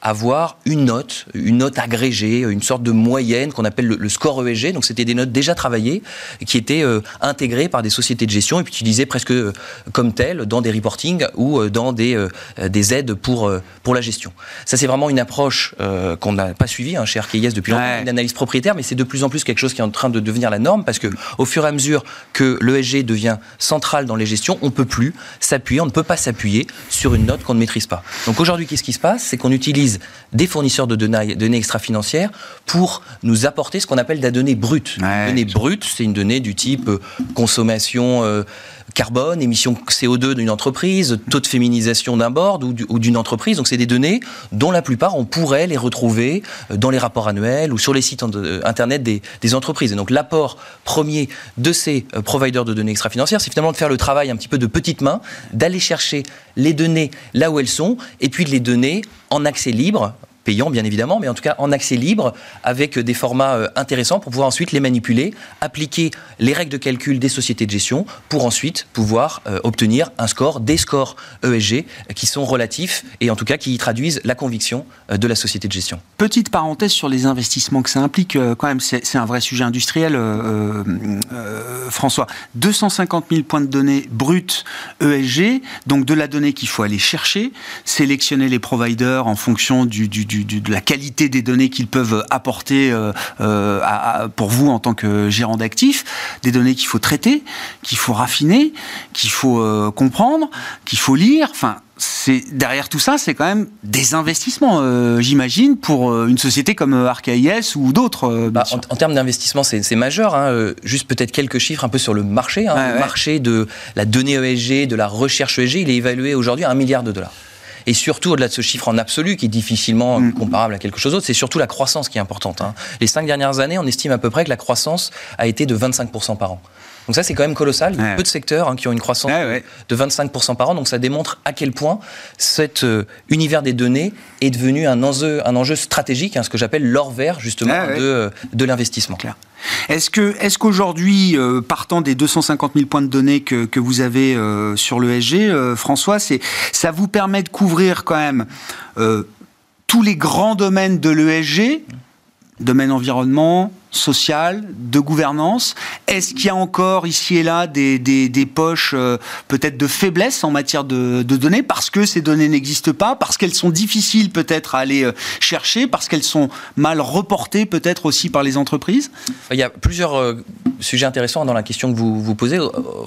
avoir une note, une note agrégée, une sorte de moyenne qu'on appelle le, score ESG. Donc c'était des notes déjà travaillées qui étaient euh, intégrées par des sociétés de gestion et puis utilisées presque euh, comme telles dans des reportings ou euh, dans des, des aides pour, pour la gestion. Ça c'est vraiment une approche qu'on n'a pas suivie hein, chez RKIS depuis longtemps, une analyse propriétaire, mais c'est de plus en plus quelque chose qui est en train de devenir la norme parce que au fur et à mesure que l'ESG devient central dans les gestions, on peut plus s'appuyer, on ne peut pas s'appuyer sur une note qu'on ne maîtrise pas. Donc aujourd'hui, qu'est-ce qui se passe? C'est qu'on utilise des fournisseurs de données, données extra-financières pour nous apporter ce qu'on appelle de la donnée brute. La donnée brute, c'est une donnée du type euh, consommation euh, carbone, émissions CO2 d'une entreprise, taux de féminisation d'un board ou d'une entreprise. Donc c'est des données dont la plupart on pourrait les retrouver euh, dans les rapports annuels ou sur les sites internet des, des entreprises. Et donc l'apport premier de ces providers de données extra-financières, c'est finalement de faire le travail un petit peu de petite main, d'aller chercher les données là où elles sont et puis de les donner en accès libre, payant bien évidemment, mais en tout cas en accès libre, avec des formats euh, intéressants pour pouvoir ensuite les manipuler, appliquer les règles de calcul des sociétés de gestion pour ensuite pouvoir euh, obtenir un score, des scores ESG qui sont relatifs et en tout cas qui traduisent la conviction euh, de la société de gestion. Petite parenthèse sur les investissements que ça implique, quand même, c'est un vrai sujet industriel, François. 250 000 points de données brutes ESG, donc de la donnée qu'il faut aller chercher, sélectionner les providers en fonction du de la qualité des données qu'ils peuvent apporter euh, euh, pour vous en tant que gérant d'actifs, des données qu'il faut traiter, qu'il faut raffiner, qu'il faut euh, comprendre, qu'il faut lire. Enfin, c'est derrière tout ça, c'est quand même des investissements, j'imagine, pour une société comme ArcAIS ou d'autres. Bah, en, termes d'investissement, c'est majeur. Hein. Juste peut-être quelques chiffres un peu sur le marché. Hein. le marché de la donnée ESG, de la recherche ESG, il est évalué aujourd'hui à un milliard de dollars. Et surtout, au-delà de ce chiffre en absolu, qui est difficilement mm. comparable à quelque chose d'autre, c'est surtout la croissance qui est importante. Hein. Les cinq dernières années, on estime à peu près que la croissance a été de 25% par an. Donc ça, c'est quand même colossal. Il y a peu de secteurs hein, qui ont une croissance de 25% par an. Donc ça démontre à quel point cet euh, univers des données est devenu un enjeu, un enjeu stratégique, hein, ce que j'appelle l'or vert, justement, de, euh, de l'investissement. Est-ce que, est-ce qu'aujourd'hui, euh, partant des 250 000 points de données que, que vous avez sur l'ESG, François, c'est, ça vous permet de couvrir quand même tous les grands domaines de l'ESG, domaine environnement, social, de gouvernance Est-ce qu'il y a encore ici et là des, des, poches euh, peut-être de faiblesse en matière de, de, données parce que ces données n'existent pas, parce qu'elles sont difficiles peut-être à aller euh, chercher, parce qu'elles sont mal reportées peut-être aussi par les entreprises? Il y a plusieurs euh, sujets intéressants dans la question que vous vous posez.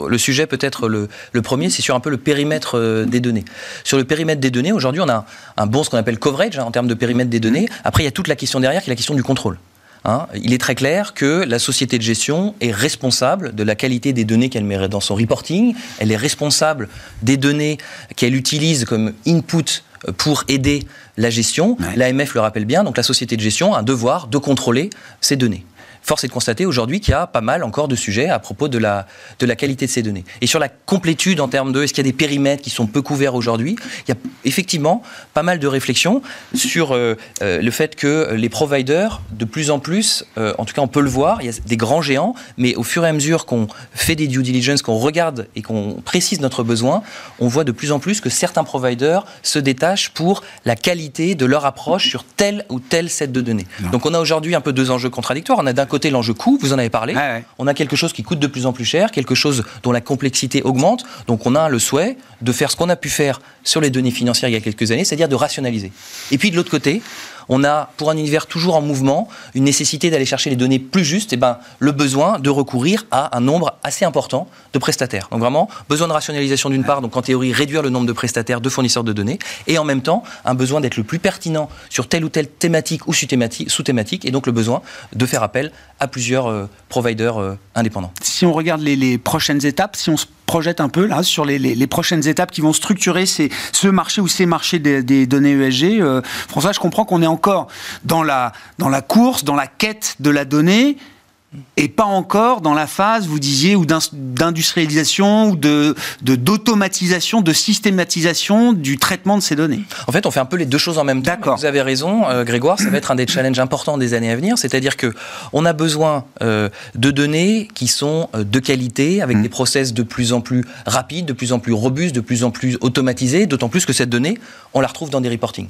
Le sujet peut-être le, le, premier, c'est sur un peu le périmètre des données. Sur le périmètre des données, aujourd'hui on a un, bon ce qu'on appelle coverage hein, en termes de périmètre des données. Après il y a toute la question derrière qui est la question du contrôle. Hein, il est très clair que la société de gestion est responsable de la qualité des données qu'elle met dans son reporting, elle est responsable des données qu'elle utilise comme input pour aider la gestion. L'AMF le rappelle bien, donc la société de gestion a un devoir de contrôler ces données force est de constater aujourd'hui qu'il y a pas mal encore de sujets à propos de la, de la qualité de ces données. Et sur la complétude en termes de est-ce qu'il y a des périmètres qui sont peu couverts aujourd'hui, il y a effectivement pas mal de réflexions sur euh, euh, le fait que les providers, de plus en plus, euh, en tout cas on peut le voir, il y a des grands géants, mais au fur et à mesure qu'on fait des due diligence, qu'on regarde et qu'on précise notre besoin, on voit de plus en plus que certains providers se détachent pour la qualité de leur approche sur tel ou tel set de données. Donc on a aujourd'hui un peu deux enjeux contradictoires. On a d'un côté l'enjeu coût, vous en avez parlé. On a quelque chose qui coûte de plus en plus cher, quelque chose dont la complexité augmente. Donc on a le souhait de faire ce qu'on a pu faire sur les données financières il y a quelques années, c'est-à-dire de rationaliser. Et puis de l'autre côté, on a, pour un univers toujours en mouvement, une nécessité d'aller chercher les données plus justes, et ben, le besoin de recourir à un nombre assez important de prestataires. Donc vraiment, besoin de rationalisation d'une part, donc en théorie, réduire le nombre de prestataires, de fournisseurs de données, et en même temps, un besoin d'être le plus pertinent sur telle ou telle thématique ou sous-thématique, et donc le besoin de faire appel à plusieurs euh, providers euh, indépendants. Si on regarde les, prochaines étapes, si on se projette un peu là sur les, prochaines étapes qui vont structurer ce marché ou ces marchés des, données ESG, euh, François, je comprends qu'on est en encore dans la, dans la course, dans la quête de la donnée, et pas encore dans la phase, vous disiez, ou d'industrialisation ou de d'automatisation, de, systématisation du traitement de ces données. En fait, on fait un peu les deux choses en même temps. Vous avez raison, euh, Grégoire, ça va être un des challenges importants des années à venir. C'est-à-dire que on a besoin euh, de données qui sont euh, de qualité, avec mmh. des process de plus en plus rapides, de plus en plus robustes, de plus en plus automatisés. D'autant plus que cette donnée, on la retrouve dans des reportings.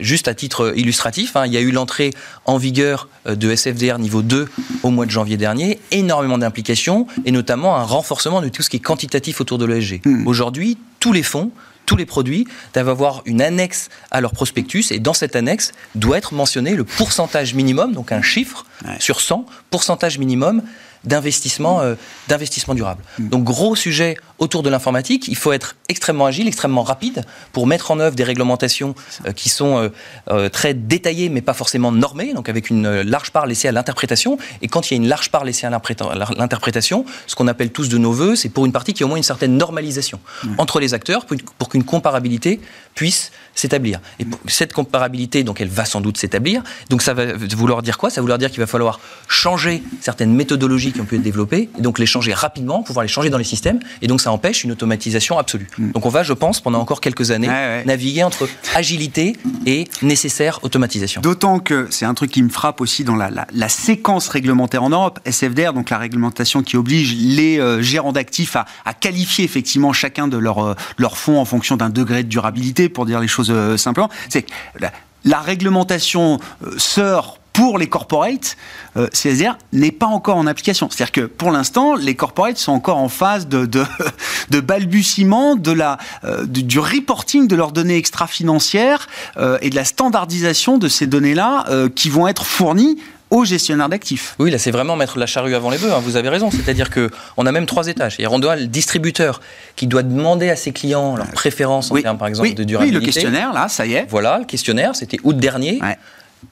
Juste à titre illustratif, hein, il y a eu l'entrée en vigueur de SFDR niveau 2 au mois de janvier dernier, énormément d'implications et notamment un renforcement de tout ce qui est quantitatif autour de l'ESG. Hmm. Aujourd'hui, tous les fonds tous les produits doivent avoir une annexe à leur prospectus et dans cette annexe doit être mentionné le pourcentage minimum, donc un chiffre sur 100, pourcentage minimum d'investissement euh, d'investissement durable. Mm. Donc gros sujet autour de l'informatique, il faut être extrêmement agile, extrêmement rapide pour mettre en œuvre des réglementations euh, qui sont euh, très détaillées mais pas forcément normées, donc avec une large part laissée à l'interprétation. Et quand il y a une large part laissée à l'interprétation, ce qu'on appelle tous de nos voeux, c'est pour une partie qui a au moins une certaine normalisation entre les acteurs pour qu'une comparabilité puisse s'établir. Et cette comparabilité, donc elle va sans doute s'établir. Donc ça va vouloir dire quoi? Ça va vouloir dire qu'il va falloir changer certaines méthodologies qui ont pu être développées, et donc les changer rapidement, pouvoir les changer dans les systèmes, et donc ça empêche une automatisation absolue. Mm. Donc on va, je pense, pendant encore quelques années, naviguer entre agilité et nécessaire automatisation. D'autant que c'est un truc qui me frappe aussi dans la, séquence réglementaire en Europe, SFDR, donc la réglementation qui oblige les euh, gérants d'actifs à, qualifier effectivement chacun de leurs euh, leur fonds en fonction d'un degré de durabilité, pour dire les choses euh, simplement. C'est la, la réglementation sœur pour les corporates, euh, CSR n'est pas encore en application. C'est-à-dire que pour l'instant, les corporates sont encore en phase de, de, balbutiement de la, euh, du reporting de leurs données extra-financières euh, et de la standardisation de ces données-là qui vont être fournies aux gestionnaires d'actifs. Oui, là, c'est vraiment mettre la charrue avant les bœufs. Hein, vous avez raison. C'est-à-dire que on a même trois étages. Et on doit le distributeur qui doit demander à ses clients leurs préférences en termes, par exemple, de durabilité. Oui, le questionnaire, là, ça y est. Voilà, le questionnaire, c'était août dernier.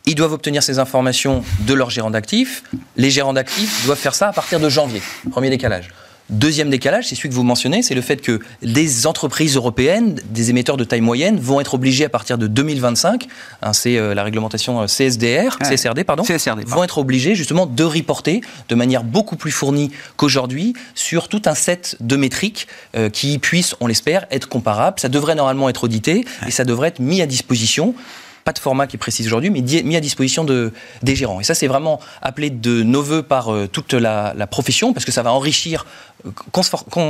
Ils doivent obtenir ces informations de leurs gérants d'actifs. Les gérants d'actifs doivent faire ça à partir de janvier. Premier décalage. Deuxième décalage, c'est celui que vous mentionnez, c'est le fait que des entreprises européennes, des émetteurs de taille moyenne, vont être obligés à partir de 2025, hein, c'est euh, la réglementation euh, CSDR, CSRD, pardon, CSRD, vont être obligés justement de reporter de manière beaucoup plus fournie qu'aujourd'hui sur tout un set de métriques euh, qui puissent, on l'espère, être comparables. Ça devrait normalement être audité et ça devrait être mis à disposition pas de format qui est précis aujourd'hui, mais mis à disposition de, des gérants. Et ça, c'est vraiment appelé de nos voeux par euh, toute la, profession, parce que ça va enrichir euh,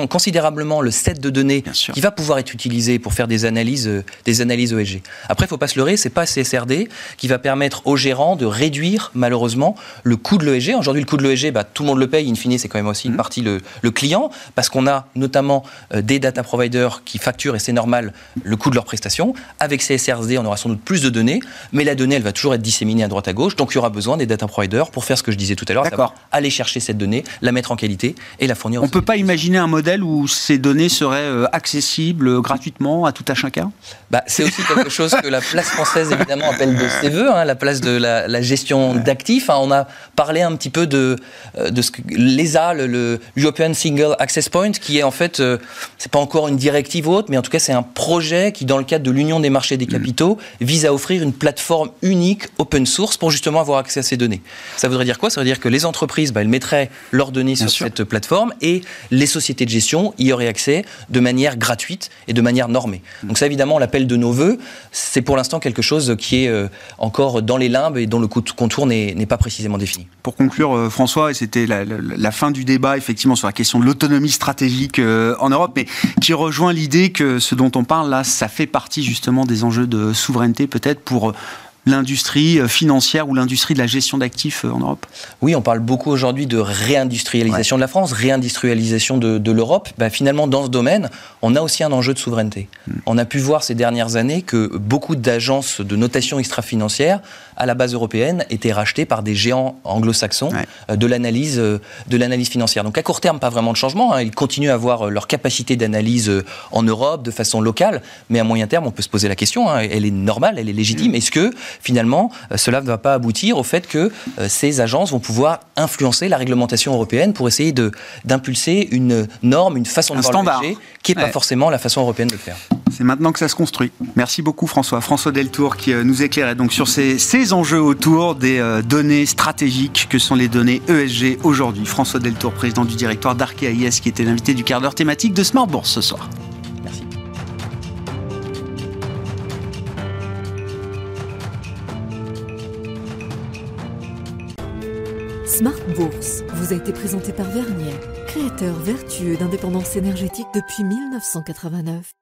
considérablement le set de données qui va pouvoir être utilisé pour faire des analyses, euh, des analyses ESG. Après, il faut pas se leurrer, c'est pas CSRD qui va permettre aux gérants de réduire malheureusement le coût de l'ESG. Aujourd'hui, le coût de l'ESG, bah, tout le monde le paye. In fine, c'est quand même aussi une mmh. partie le, le, client, parce qu'on a notamment des data providers qui facturent, et c'est normal, le coût de leurs prestations. Avec CSRD, on aura sans doute plus de données mais la donnée, elle va toujours être disséminée à droite à gauche, donc il y aura besoin des data providers pour faire ce que je disais tout à l'heure, aller chercher cette donnée, la mettre en qualité et la fournir. On ne peut pas imaginer un modèle où ces données seraient euh, accessibles gratuitement à tout à chacun? Bah, C'est aussi quelque chose que la place française, évidemment, appelle de ses voeux, hein, la place de la, gestion d'actifs. Hein. on a parlé un petit peu de, euh, de ce que l'ESA, le, European Single Access Point, qui est en fait, euh, c'est pas encore une directive ou autre, mais en tout cas, c'est un projet qui, dans le cadre de l'Union des marchés des mm. capitaux, vise à offrir une plateforme unique open source pour justement avoir accès à ces données. Ça voudrait dire quoi? Ça veut dire que les entreprises, bah, elles mettraient leurs données sur cette plateforme et les sociétés de gestion y auraient accès de manière gratuite et de manière normée. Donc ça, évidemment, l'appel de nos voeux, c'est pour l'instant quelque chose qui est euh, encore dans les limbes et dont le contour n'est pas précisément défini. Pour conclure, euh, François, et c'était la, fin du débat, effectivement, sur la question de l'autonomie stratégique euh, en Europe, mais qui rejoint l'idée que ce dont on parle là, ça fait partie justement des enjeux de souveraineté peut-être pour l'industrie financière ou l'industrie de la gestion d'actifs en Europe? Oui, on parle beaucoup aujourd'hui de réindustrialisation de la France, réindustrialisation de, de l'Europe. Ben, finalement, dans ce domaine, on a aussi un enjeu de souveraineté. Hmm. On a pu voir ces dernières années que beaucoup d'agences de notation extra-financière à la base européenne étaient rachetées par des géants anglo-saxons de l'analyse de l'analyse financière. Donc à court terme, pas vraiment de changement. Hein. Ils continuent à avoir leur capacité d'analyse en Europe de façon locale, mais à moyen terme, on peut se poser la question. Hein. Elle est normale, elle est légitime. Hmm. Est-ce que finalement, cela ne va pas aboutir au fait que ces agences vont pouvoir influencer la réglementation européenne pour essayer d'impulser une norme, une façon de voir le qui n'est pas forcément la façon européenne de le faire? C'est maintenant que ça se construit. Merci beaucoup François. François Deltour qui euh, nous éclairait donc sur ces, ces enjeux autour des euh, données stratégiques que sont les données ESG aujourd'hui. François Deltour, président du directoire d'Arkea qui était l'invité du quart d'heure thématique de Smart Bourse ce soir. Merci. Smart Bourse vous a été présenté par Vernier, créateur vertueux d'indépendance énergétique depuis 1989.